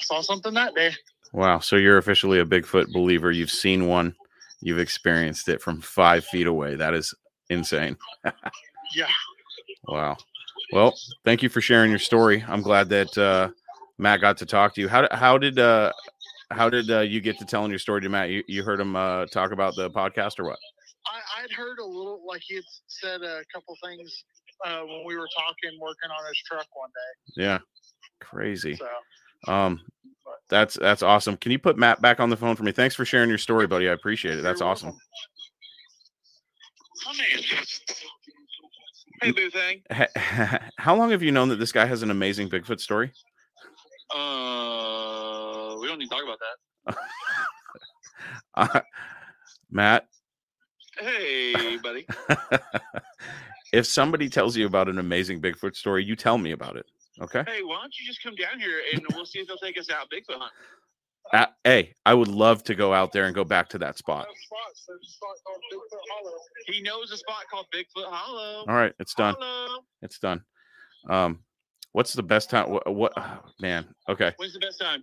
Speaker 13: saw something that day.
Speaker 1: Wow. So you're officially a Bigfoot believer. You've seen one. You've experienced it from five feet away. That is insane.
Speaker 13: Yeah.
Speaker 1: Wow. Well, thank you for sharing your story. I'm glad that uh, Matt got to talk to you. How how did uh, how did uh, you get to telling your story to Matt? You, you heard him uh, talk about the podcast or what?
Speaker 13: I, I'd heard a little, like he had said a couple things uh, when we were talking, working on his truck one day.
Speaker 1: Yeah. Crazy.
Speaker 13: So
Speaker 1: Um, that's that's awesome. Can you put Matt back on the phone for me? Thanks for sharing your story, buddy. I appreciate it. That's awesome.
Speaker 12: Hey, Boo Thing.
Speaker 1: How long have you known that this guy has an amazing Bigfoot story?
Speaker 12: Uh, we don't need to talk about that.
Speaker 1: Uh, Matt,
Speaker 12: Hey, buddy.
Speaker 1: if somebody tells you about an amazing Bigfoot story, you tell me about it. Okay.
Speaker 12: Hey, why don't you just come down here and we'll see if they'll take us out Bigfoot hunt.
Speaker 1: Uh, hey, I would love to go out there and go back to that spot.
Speaker 12: He knows a spot called Bigfoot Hollow.
Speaker 1: All right, it's done.
Speaker 12: Hollow.
Speaker 1: It's done. Um, what's the best time? What, what oh, man? Okay.
Speaker 12: When's the best time?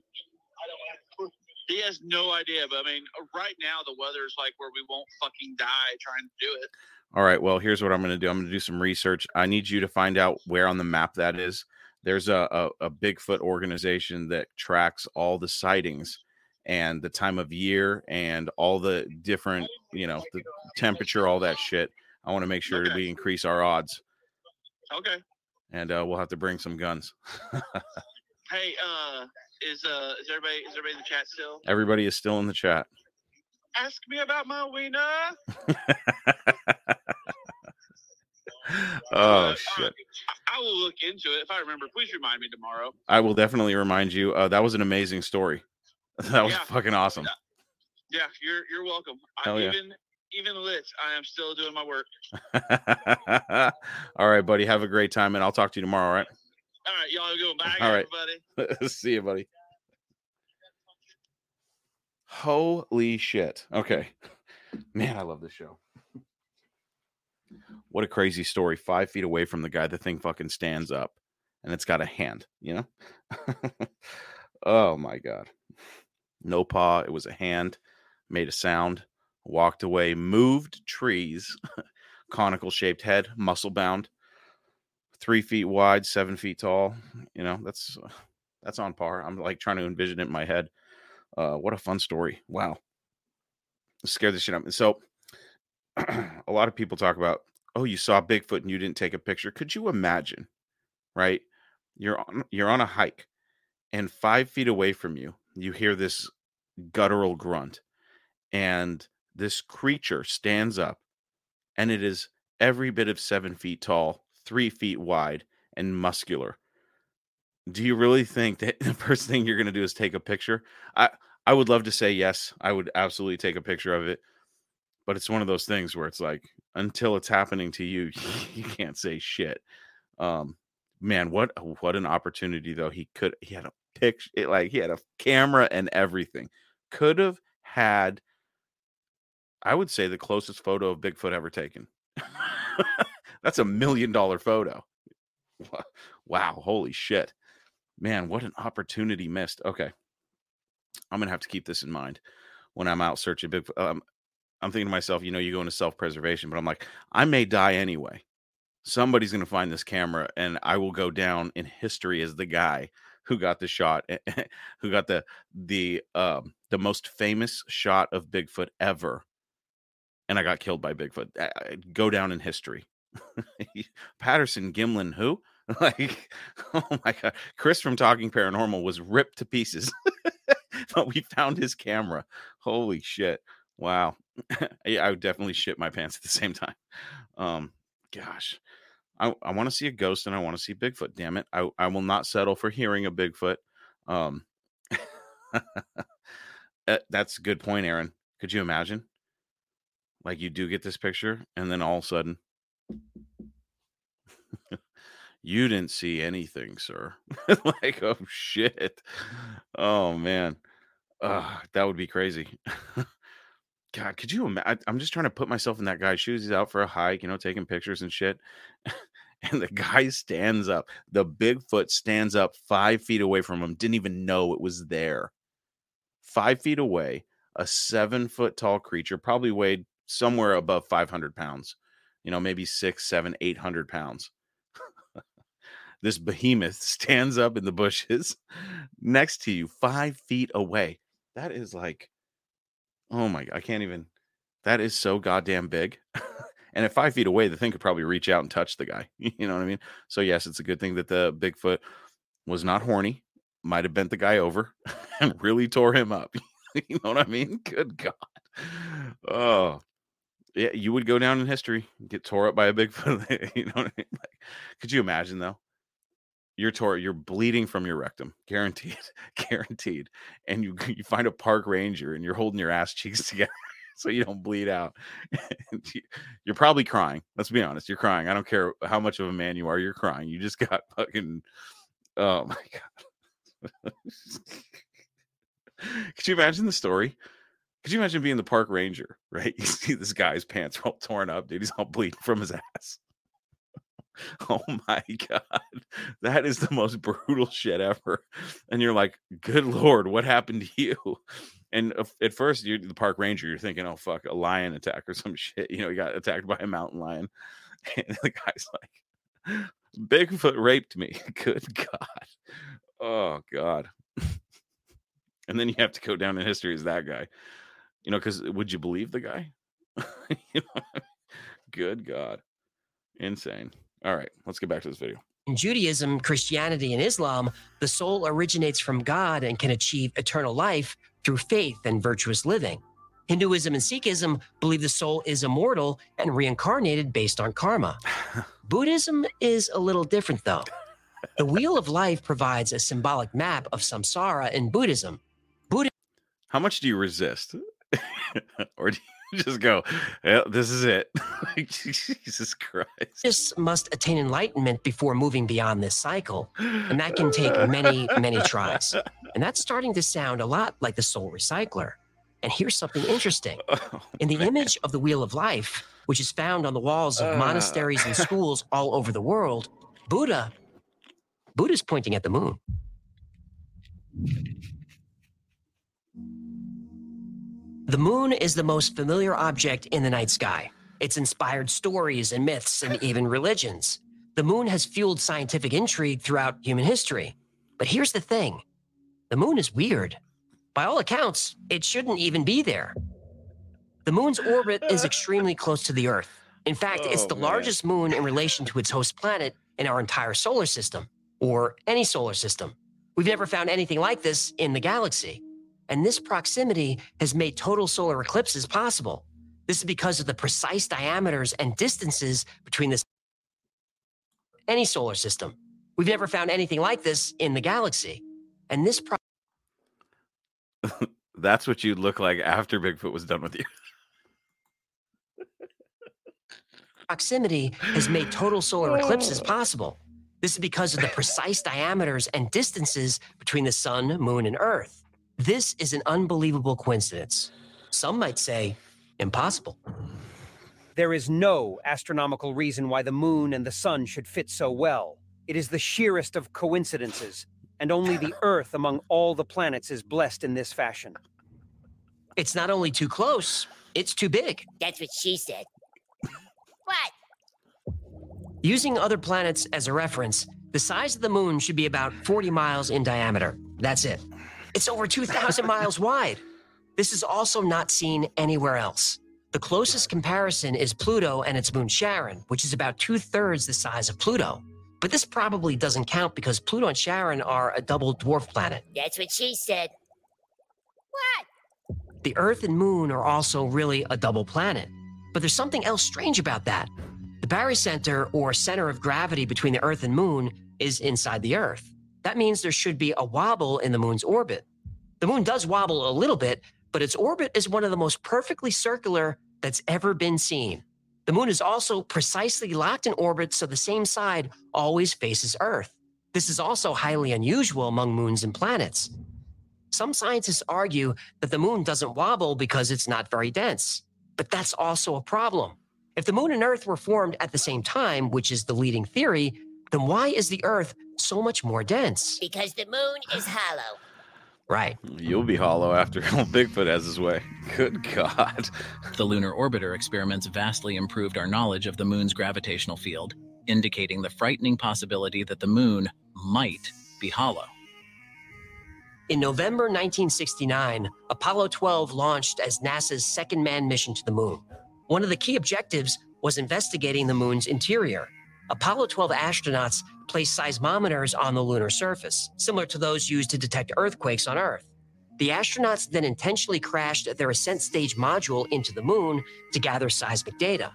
Speaker 12: He has no idea, but I mean, uh, right now the weather is like where we won't fucking die trying to do it.
Speaker 1: All right. Well, here's what I'm going to do. I'm going to do some research. I need you to find out where on the map that is. There's a, a, a Bigfoot organization that tracks all the sightings and the time of year and all the different, you know, the temperature, all that shit. I want to make sure we increase our odds,
Speaker 12: Okay.
Speaker 1: and uh, we'll have to bring some guns.
Speaker 12: Hey, uh, is uh, is everybody is everybody in the chat still?
Speaker 1: Everybody is still in the chat.
Speaker 12: Ask me about my wiener.
Speaker 1: Oh shit!
Speaker 12: I will look into it if I remember. Please remind me tomorrow.
Speaker 1: I will definitely remind you. Uh, that was an amazing story. That was
Speaker 12: Yeah.
Speaker 1: fucking awesome.
Speaker 12: Yeah, you're you're welcome.
Speaker 1: Hell
Speaker 12: I
Speaker 1: yeah.
Speaker 12: even even lit. I am still doing my work.
Speaker 1: all right, buddy. Have a great time, and I'll talk to you tomorrow. All right.
Speaker 12: All right, y'all go. Bye,
Speaker 1: All right.
Speaker 12: everybody.
Speaker 1: See you, buddy. Holy shit. Okay. Man, I love this show. What a crazy story. Five feet away from the guy, the thing fucking stands up and it's got a hand, you know? oh my God. No paw. It was a hand, made a sound, walked away, moved trees, conical shaped head, muscle bound, three feet wide, seven feet tall. You know, that's that's on par. I'm like trying to envision it in my head. Uh, what a fun story. Wow. Scared the shit of me. So a lot of people talk about, oh, you saw Bigfoot and you didn't take a picture. Could you imagine? Right? You're on you're on a hike, and five feet away from you, you hear this guttural grunt, and this creature stands up, and it is every bit of seven feet tall, three feet wide, and muscular. Do you really think that the first thing you're going to do is take a picture? I i would love to say yes i would absolutely take a picture of it but it's one of those things where it's like until it's happening to you you can't say shit. Um man what what an opportunity though he could he had a picture it like he had a camera and everything. Could have had i would say the closest photo of bigfoot ever taken that's a million dollar photo. Wow holy shit. Man what an opportunity missed. Okay. I'm gonna have to keep this in mind when i'm out searching big um, i'm thinking to myself you know you go into self-preservation but i'm like i may die anyway. Somebody's gonna find this camera and i will go down in history as the guy who got the shot who got the the um the most famous shot of bigfoot ever and i got killed by bigfoot. I- I'd go down in history patterson gimlin who like oh my god chris from talking paranormal was ripped to pieces but we found his camera holy shit Wow. I would definitely shit my pants at the same time. Um, gosh. I, I want to see a ghost and I want to see Bigfoot. Damn it. I, I will not settle for hearing a Bigfoot. Um, eh, that's a good point, Aaron. Could you imagine? Like you do get this picture, and then all of a sudden, you didn't see anything, sir. like, oh shit. Oh man. Uh, that would be crazy. God, could you imagine? I'm just trying to put myself in that guy's shoes. He's out for a hike, you know, taking pictures and shit. and the guy stands up. The Bigfoot stands up five feet away from him, didn't even know it was there. Five feet away, a seven foot tall creature, probably weighed somewhere above 500 pounds, you know, maybe six, seven, eight hundred pounds. This behemoth stands up in the bushes next to you, five feet away. That is like, oh my, I can't even, that is so goddamn big. and at five feet away, the thing could probably reach out and touch the guy. You know what I mean? So, yes, it's a good thing that the Bigfoot was not horny, might have bent the guy over and really tore him up. you know what I mean? Good God. Oh, yeah, you would go down in history, get tore up by a Bigfoot. you know what I mean? Like, could you imagine though? You're tore, you're bleeding from your rectum, guaranteed, guaranteed. And you you find a park ranger and you're holding your ass cheeks together so you don't bleed out. you're probably crying. Let's be honest, you're crying. I don't care how much of a man you are, you're crying. You just got fucking. Oh my god. Could you imagine the story? Could you imagine being the park ranger, right? You see this guy's pants are all torn up, dude. He's all bleeding from his ass. oh my god. That is the most brutal shit ever. And you're like, good lord, what happened to you? And at first, you're the park ranger, you're thinking, oh fuck, a lion attack or some shit. You know, he got attacked by a mountain lion. And the guy's like, Bigfoot raped me. Good God. Oh God. and then you have to go down in history as that guy. You know, because would you believe the guy? you know? Good God. Insane. All right, let's get back to this video.
Speaker 2: In Judaism, Christianity, and Islam, the soul originates from God and can achieve eternal life through faith and virtuous living. Hinduism and Sikhism believe the soul is immortal and reincarnated based on karma. Buddhism is a little different, though. The Wheel of Life provides a symbolic map of samsara in Buddhism. Buddha-
Speaker 1: How much do you resist? or do you just go, yeah, this is it? Jesus Christ.
Speaker 2: Buddhists must attain enlightenment before moving beyond this cycle. And that can take many, many tries. And that's starting to sound a lot like the soul recycler. And here's something interesting.
Speaker 1: Oh,
Speaker 2: In the image of the Wheel of Life, which is found on the walls of
Speaker 1: Uh.
Speaker 2: monasteries and schools all over the world, Buddha, Buddha's pointing at the moon. The moon is the most familiar object in the night sky. It's inspired stories and myths and even religions. The moon has fueled scientific intrigue throughout human history. But here's the thing the moon is weird. By all accounts, it shouldn't even be there. The moon's orbit is extremely close to the Earth. In fact, it's
Speaker 1: Oh,
Speaker 2: the
Speaker 1: man.
Speaker 2: largest moon in relation to its host planet in our entire solar system, or any solar system. We've never found anything like this in the galaxy. And this proximity has made total solar eclipses possible. This is because of the precise diameters and distances between this any solar system. We've never found anything like this in the galaxy. And this pro-
Speaker 1: That's what you'd look like after Bigfoot was done with you.
Speaker 2: proximity has made total solar eclipses oh. possible. This is because of the precise diameters and distances between the sun, moon, and Earth. This is an unbelievable coincidence. Some might say impossible.
Speaker 14: There is no astronomical reason why the moon and the sun should fit so well. It is the sheerest of coincidences, and only the Earth among all the planets is blessed in this fashion.
Speaker 2: It's not only too close, it's too big.
Speaker 3: That's what she said. What?
Speaker 2: Using other planets as a reference, the size of the moon should be about 40 miles in diameter. That's it. It's over 2,000 miles wide. This is also not seen anywhere else. The closest comparison is Pluto and its moon Charon, which is about two thirds the size of Pluto. But this probably doesn't count because Pluto and Charon are a double dwarf planet.
Speaker 3: That's what she said. What?
Speaker 2: the Earth and Moon are also really a double planet. But there's something else strange about that. The barycenter, or center of gravity between the Earth and Moon, is inside the Earth. That means there should be a wobble in the Moon's orbit. The Moon does wobble a little bit, but its orbit is one of the most perfectly circular that's ever been seen. The Moon is also precisely locked in orbit so the same side always faces Earth. This is also highly unusual among moons and planets. Some scientists argue that the moon doesn't wobble because it's not very dense, but that's also a problem. If the moon and Earth were formed at the same time, which is the leading theory, then why is the Earth so much more dense?
Speaker 3: Because the moon is hollow.
Speaker 2: Right.
Speaker 1: You'll be hollow after Bigfoot has his way. Good God.
Speaker 15: The lunar orbiter experiments vastly improved our knowledge of the moon's gravitational field, indicating the frightening possibility that the moon might be hollow.
Speaker 2: In November 1969, Apollo 12 launched as NASA's second manned mission to the moon. One of the key objectives was investigating the moon's interior. Apollo 12 astronauts placed seismometers on the lunar surface, similar to those used to detect earthquakes on Earth. The astronauts then intentionally crashed their ascent stage module into the moon to gather seismic data.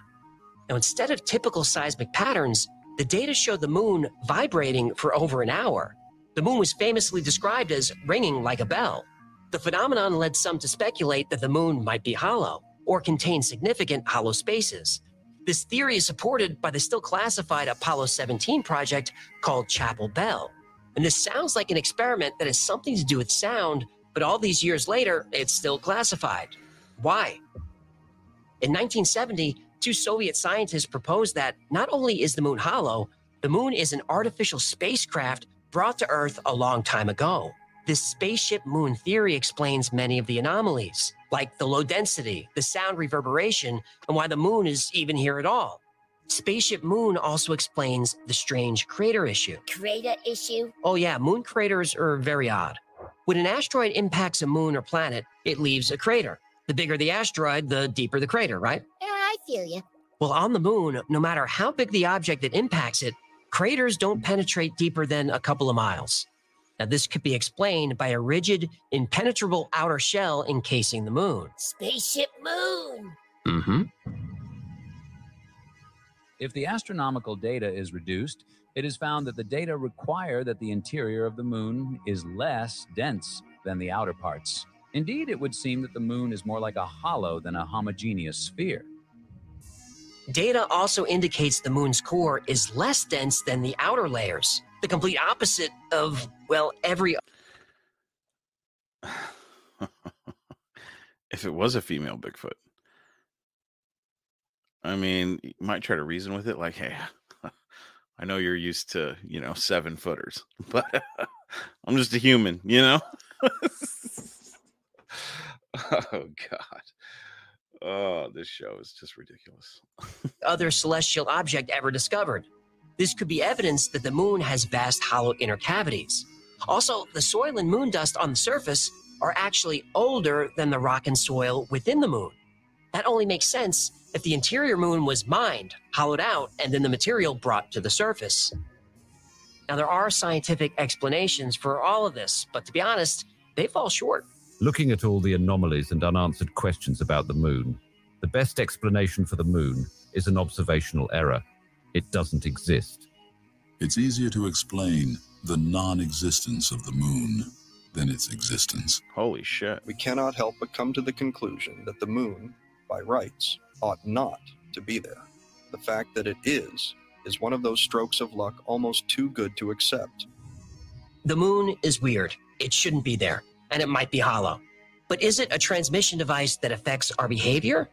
Speaker 2: Now, instead of typical seismic patterns, the data showed the moon vibrating for over an hour. The moon was famously described as ringing like a bell. The phenomenon led some to speculate that the moon might be hollow or contain significant hollow spaces. This theory is supported by the still classified Apollo 17 project called Chapel Bell. And this sounds like an experiment that has something to do with sound, but all these years later, it's still classified. Why? In 1970, two Soviet scientists proposed that not only is the moon hollow, the moon is an artificial spacecraft brought to Earth a long time ago. This spaceship moon theory explains many of the anomalies, like the low density, the sound reverberation, and why the moon is even here at all. Spaceship Moon also explains the strange crater issue.
Speaker 3: Crater issue?
Speaker 2: Oh, yeah, moon craters are very odd. When an asteroid impacts a moon or planet, it leaves a crater. The bigger the asteroid, the deeper the crater, right?
Speaker 3: Yeah, I feel you.
Speaker 2: Well, on the moon, no matter how big the object that impacts it, craters don't penetrate deeper than a couple of miles. Now, this could be explained by a rigid, impenetrable outer shell encasing the moon.
Speaker 3: Spaceship Moon.
Speaker 2: Mm-hmm.
Speaker 16: If the astronomical data is reduced, it is found that the data require that the interior of the moon is less dense than the outer parts. Indeed, it would seem that the moon is more like a hollow than a homogeneous sphere.
Speaker 2: Data also indicates the moon's core is less dense than the outer layers, the complete opposite of, well, every.
Speaker 1: if it was a female Bigfoot, I mean, you might try to reason with it, like, hey, I know you're used to, you know, seven footers, but I'm just a human, you know? oh, God. Oh, this show is just ridiculous.
Speaker 2: other celestial object ever discovered. This could be evidence that the moon has vast hollow inner cavities. Also, the soil and moon dust on the surface are actually older than the rock and soil within the moon. That only makes sense if the interior moon was mined, hollowed out, and then the material brought to the surface. Now, there are scientific explanations for all of this, but to be honest, they fall short.
Speaker 17: Looking at all the anomalies and unanswered questions about the moon, the best explanation for the moon is an observational error. It doesn't exist.
Speaker 18: It's easier to explain the non existence of the moon than its existence.
Speaker 1: Holy shit.
Speaker 19: We cannot help but come to the conclusion that the moon, by rights, ought not to be there. The fact that it is, is one of those strokes of luck almost too good to accept.
Speaker 2: The moon is weird. It shouldn't be there, and it might be hollow. But is it a transmission device that affects our behavior?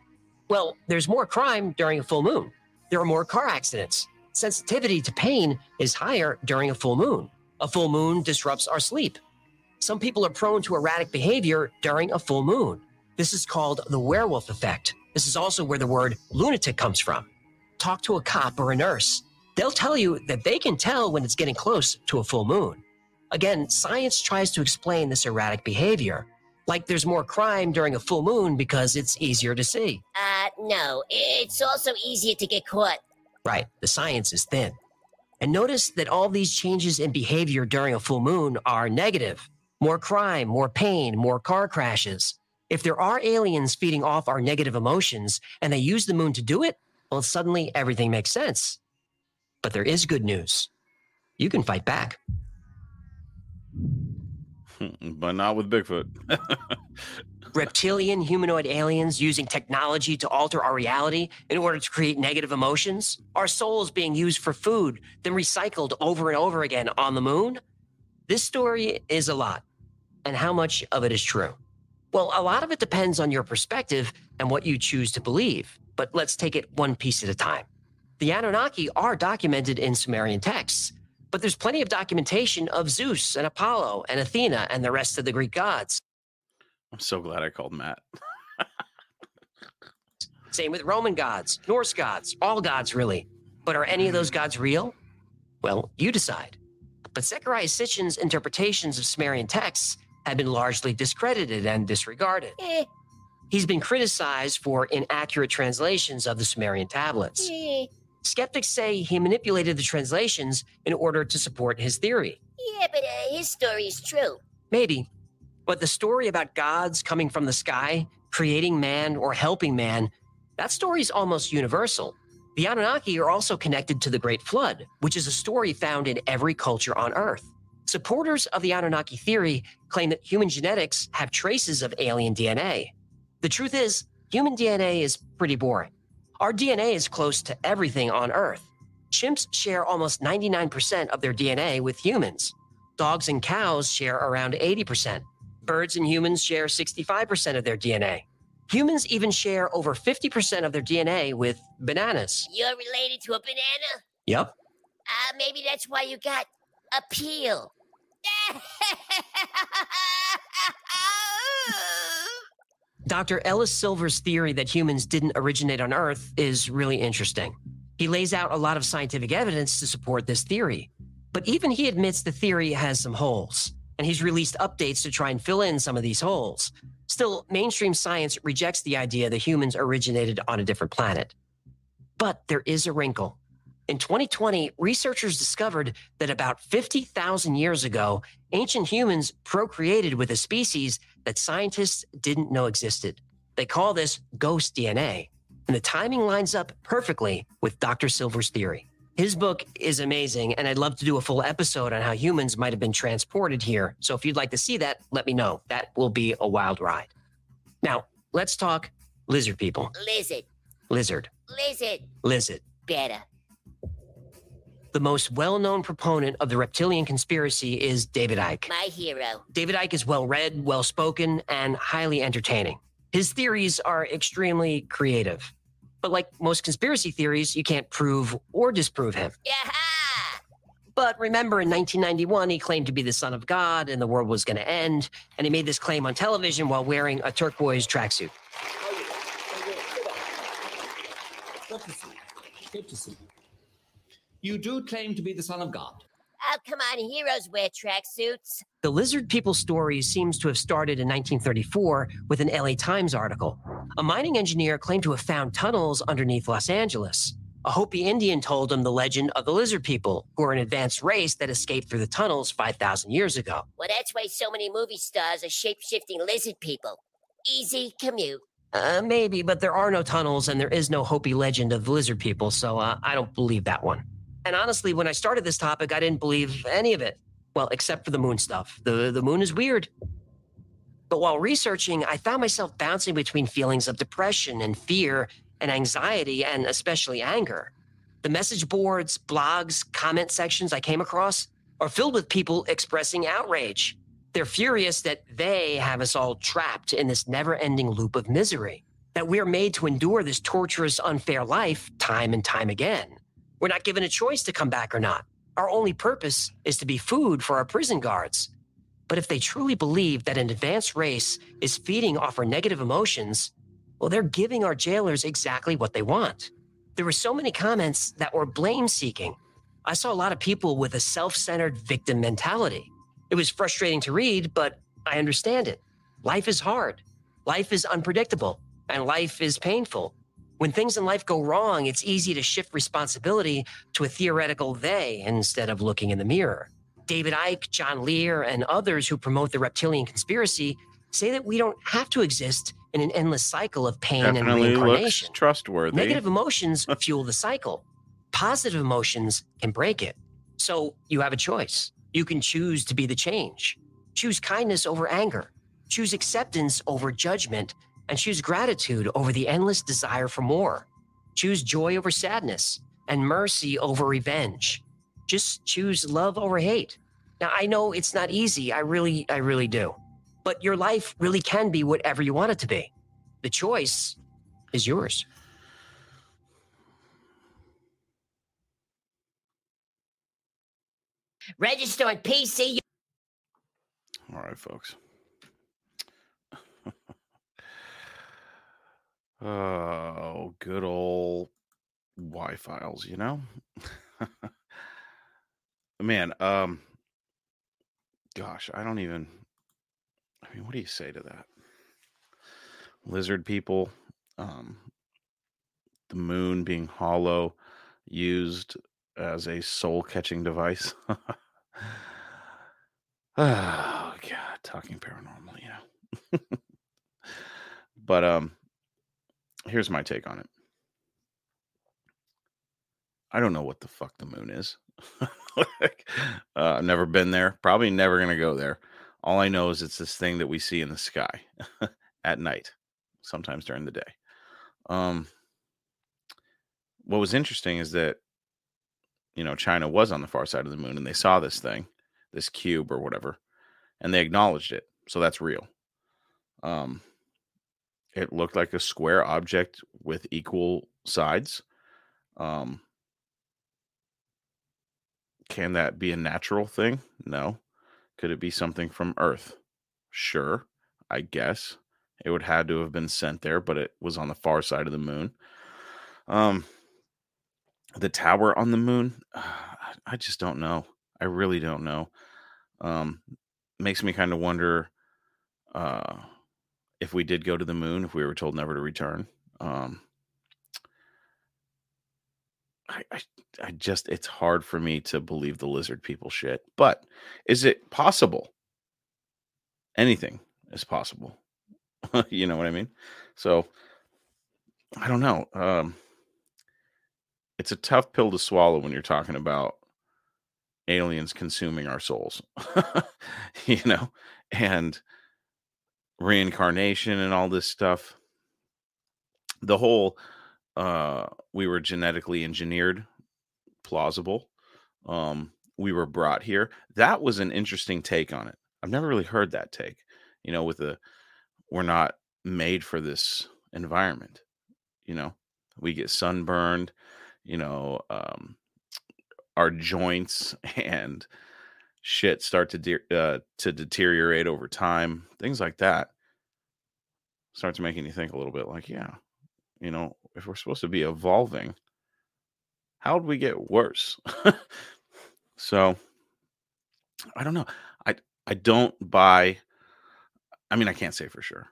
Speaker 2: Well, there's more crime during a full moon. There are more car accidents. Sensitivity to pain is higher during a full moon. A full moon disrupts our sleep. Some people are prone to erratic behavior during a full moon. This is called the werewolf effect. This is also where the word lunatic comes from. Talk to a cop or a nurse. They'll tell you that they can tell when it's getting close to a full moon. Again, science tries to explain this erratic behavior, like there's more crime during a full moon because it's easier to see.
Speaker 3: Uh, no. It's also easier to get caught.
Speaker 2: Right, the science is thin. And notice that all these changes in behavior during a full moon are negative. More crime, more pain, more car crashes. If there are aliens feeding off our negative emotions and they use the moon to do it, well, suddenly everything makes sense. But there is good news. You can fight back.
Speaker 1: but not with Bigfoot.
Speaker 2: Reptilian humanoid aliens using technology to alter our reality in order to create negative emotions? Our souls being used for food, then recycled over and over again on the moon? This story is a lot. And how much of it is true? Well, a lot of it depends on your perspective and what you choose to believe. But let's take it one piece at a time. The Anunnaki are documented in Sumerian texts, but there's plenty of documentation of Zeus and Apollo and Athena and the rest of the Greek gods.
Speaker 1: I'm so glad I called Matt.
Speaker 2: Same with Roman gods, Norse gods, all gods really. But are any of those gods real? Well, you decide. But Zecharia Sitchin's interpretations of Sumerian texts have been largely discredited and disregarded.
Speaker 3: Eh,
Speaker 2: He's been criticized for inaccurate translations of the Sumerian tablets.
Speaker 3: eh.
Speaker 2: Skeptics say he manipulated the translations in order to support his theory.
Speaker 3: Yeah, but uh, his story is true.
Speaker 2: Maybe. But the story about gods coming from the sky, creating man or helping man, that story is almost universal. The Anunnaki are also connected to the Great Flood, which is a story found in every culture on Earth. Supporters of the Anunnaki theory claim that human genetics have traces of alien DNA. The truth is, human DNA is pretty boring. Our DNA is close to everything on Earth. Chimps share almost 99% of their DNA with humans. Dogs and cows share around 80%. Birds and humans share 65% of their DNA. Humans even share over 50% of their DNA with bananas.
Speaker 3: You're related to a banana?
Speaker 2: Yep.
Speaker 3: Uh, maybe that's why you got appeal.
Speaker 2: Dr. Ellis Silver's theory that humans didn't originate on Earth is really interesting. He lays out a lot of scientific evidence to support this theory. But even he admits the theory has some holes, and he's released updates to try and fill in some of these holes. Still, mainstream science rejects the idea that humans originated on a different planet. But there is a wrinkle. In 2020, researchers discovered that about 50,000 years ago, ancient humans procreated with a species that scientists didn't know existed. They call this ghost DNA. And the timing lines up perfectly with Dr. Silver's theory. His book is amazing, and I'd love to do a full episode on how humans might have been transported here. So if you'd like to see that, let me know. That will be a wild ride. Now, let's talk lizard people.
Speaker 3: Lizard.
Speaker 2: Lizard.
Speaker 3: Lizard.
Speaker 2: Lizard.
Speaker 3: Better.
Speaker 2: The most well known proponent of the reptilian conspiracy is David Icke.
Speaker 3: My hero.
Speaker 2: David Icke is well read, well spoken, and highly entertaining. His theories are extremely creative. But like most conspiracy theories, you can't prove or disprove him. Yeah. But remember, in 1991, he claimed to be the son of God and the world was going to end. And he made this claim on television while wearing a turquoise tracksuit.
Speaker 20: Good to see you. Good to see you. You do claim to be the son of God.
Speaker 3: Oh, come on. Heroes wear tracksuits.
Speaker 2: The lizard people story seems to have started in 1934 with an LA Times article. A mining engineer claimed to have found tunnels underneath Los Angeles. A Hopi Indian told him the legend of the lizard people, who are an advanced race that escaped through the tunnels 5,000 years ago.
Speaker 3: Well, that's why so many movie stars are shape shifting lizard people. Easy commute.
Speaker 2: Uh, maybe, but there are no tunnels and there is no Hopi legend of lizard people, so uh, I don't believe that one. And honestly, when I started this topic, I didn't believe any of it. Well, except for the moon stuff. The, the moon is weird. But while researching, I found myself bouncing between feelings of depression and fear and anxiety and especially anger. The message boards, blogs, comment sections I came across are filled with people expressing outrage. They're furious that they have us all trapped in this never ending loop of misery, that we're made to endure this torturous, unfair life time and time again. We're not given a choice to come back or not. Our only purpose is to be food for our prison guards. But if they truly believe that an advanced race is feeding off our negative emotions, well, they're giving our jailers exactly what they want. There were so many comments that were blame seeking. I saw a lot of people with a self centered victim mentality. It was frustrating to read, but I understand it. Life is hard, life is unpredictable, and life is painful. When things in life go wrong, it's easy to shift responsibility to a theoretical they instead of looking in the mirror. David Icke, John Lear, and others who promote the reptilian conspiracy say that we don't have to exist in an endless cycle of pain and
Speaker 1: Definitely looks
Speaker 2: reincarnation.
Speaker 1: trustworthy.
Speaker 2: Negative emotions fuel the cycle. Positive emotions can break it. So you have a choice. You can choose to be the change. Choose kindness over anger. Choose acceptance over judgment. And choose gratitude over the endless desire for more. Choose joy over sadness and mercy over revenge. Just choose love over hate. Now, I know it's not easy. I really, I really do. But your life really can be whatever you want it to be. The choice is yours.
Speaker 3: Register on PC.
Speaker 1: All right, folks. Oh, good old Y files, you know? Man, um, gosh, I don't even. I mean, what do you say to that? Lizard people, um, the moon being hollow, used as a soul catching device. oh, God, talking paranormal, you know. but um, here's my take on it. I don't know what the fuck the moon is. like, uh, I've never been there. Probably never gonna go there. All I know is it's this thing that we see in the sky at night, sometimes during the day. Um, what was interesting is that you know China was on the far side of the moon and they saw this thing, this cube or whatever, and they acknowledged it. So that's real. Um, it looked like a square object with equal sides. Um, can that be a natural thing? No. Could it be something from Earth? Sure, I guess. It would had to have been sent there, but it was on the far side of the moon. Um the tower on the moon, I just don't know. I really don't know. Um makes me kind of wonder uh if we did go to the moon, if we were told never to return. Um I, I I just it's hard for me to believe the lizard people shit. But is it possible? Anything is possible. you know what I mean? So I don't know. Um it's a tough pill to swallow when you're talking about aliens consuming our souls. you know, and reincarnation and all this stuff. The whole uh we were genetically engineered plausible um we were brought here. That was an interesting take on it. I've never really heard that take you know with the we're not made for this environment you know? We get sunburned you know um our joints and shit start to de- uh, to deteriorate over time things like that starts making you think a little bit like yeah you know if we're supposed to be evolving how would we get worse? So i don't know. I i don't buy i mean i can't say for sure.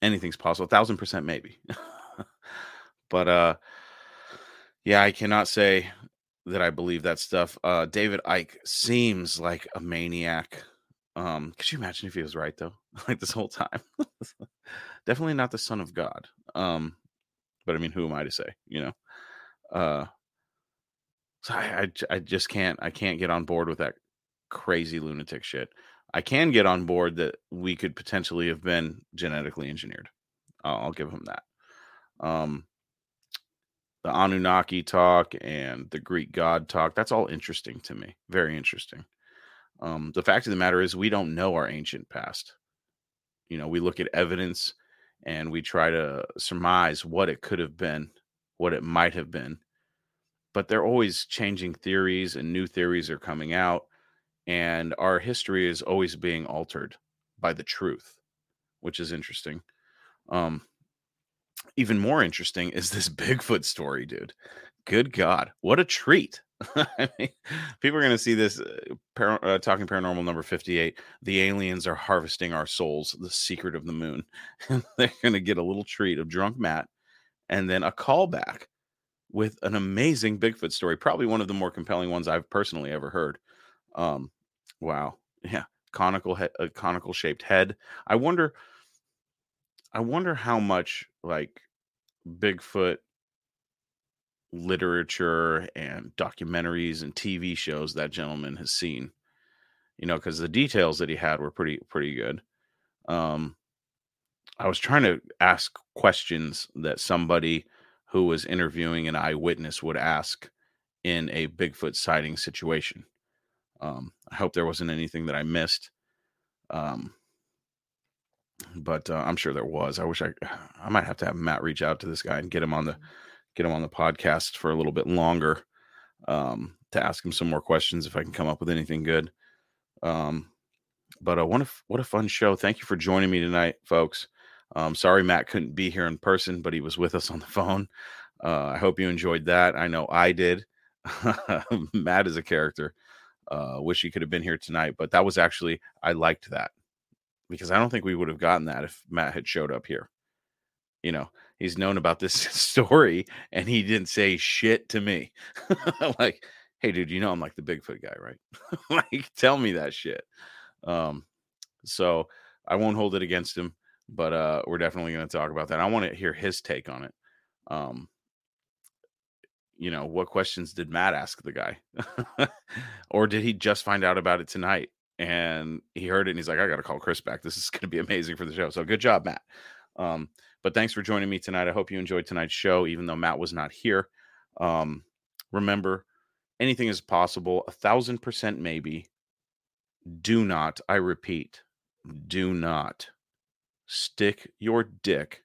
Speaker 1: Anything's possible a thousand percent maybe. But uh yeah i cannot say that i believe that stuff uh david icke seems like a maniac. Um could you imagine if he was right though? Like this whole time? Definitely not the son of god um but i mean who am i to say you know? Uh so I, I I just can't i can't get on board with that crazy lunatic shit. I can get on board that we could potentially have been genetically engineered. I'll, I'll give him that. Um the anunnaki talk and the greek god talk that's all interesting to me very interesting. Um the fact of the matter is we don't know our ancient past. You know we look at evidence and we try to surmise what it could have been what it might have been but they're always changing theories and new theories are coming out and our history is always being altered by the truth which is interesting. Um even more interesting is this bigfoot story dude. Good god what a treat. I mean, people are going to see this uh, par- uh, talking paranormal number 58 the aliens are harvesting our souls the secret of the moon. They're going to get a little treat of drunk matt and then a callback with an amazing bigfoot story probably one of the more compelling ones i've personally ever heard. Um wow. Yeah conical he- a conical shaped head. I wonder I wonder how much like Bigfoot literature and documentaries and TV shows that gentleman has seen. You know, because the details that he had were pretty pretty good. Um, I was trying to ask questions that somebody who was interviewing an eyewitness would ask in a Bigfoot sighting situation. Um, I hope there wasn't anything that I missed. Um, but uh, I'm sure there was. I wish I I might have to have Matt reach out to this guy and get him on the get him on the podcast for a little bit longer um, to ask him some more questions if I can come up with anything good. Um, but uh, what a what a fun show! Thank you for joining me tonight, folks. Um, sorry Matt couldn't be here in person, but he was with us on the phone. Uh, I hope you enjoyed that. I know I did. Matt is a character. Uh, wish he could have been here tonight, but that was actually I liked that because I don't think we would have gotten that if Matt had showed up here. You know, he's known about this story and he didn't say shit to me. like, hey, dude, you know I'm like the Bigfoot guy, right? like, tell me that shit. Um, so I won't hold it against him, but uh, we're definitely going to talk about that. I want to hear his take on it. Um, you know, what questions did Matt ask the guy? or did he just find out about it tonight? And he heard it and he's like, I got to call Chris back. This is going to be amazing for the show. So good job, Matt. Um, but thanks for joining me tonight. I hope you enjoyed tonight's show, even though Matt was not here. Um, remember, anything is possible. A thousand percent maybe. Do not, I repeat, do not stick your dick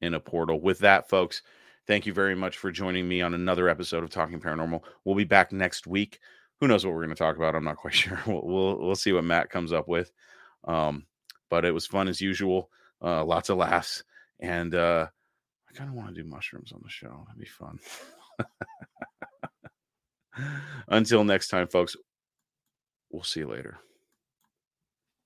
Speaker 1: in a portal. With that, folks, thank you very much for joining me on another episode of Talking Paranormal. We'll be back next week. Who knows what we're going to talk about? I'm not quite sure. We'll, we'll, we'll see what Matt comes up with. Um, but it was fun as usual. Uh, lots of laughs, and uh, I kind of want to do mushrooms on the show. That'd be fun. Until next time, folks. We'll see you later.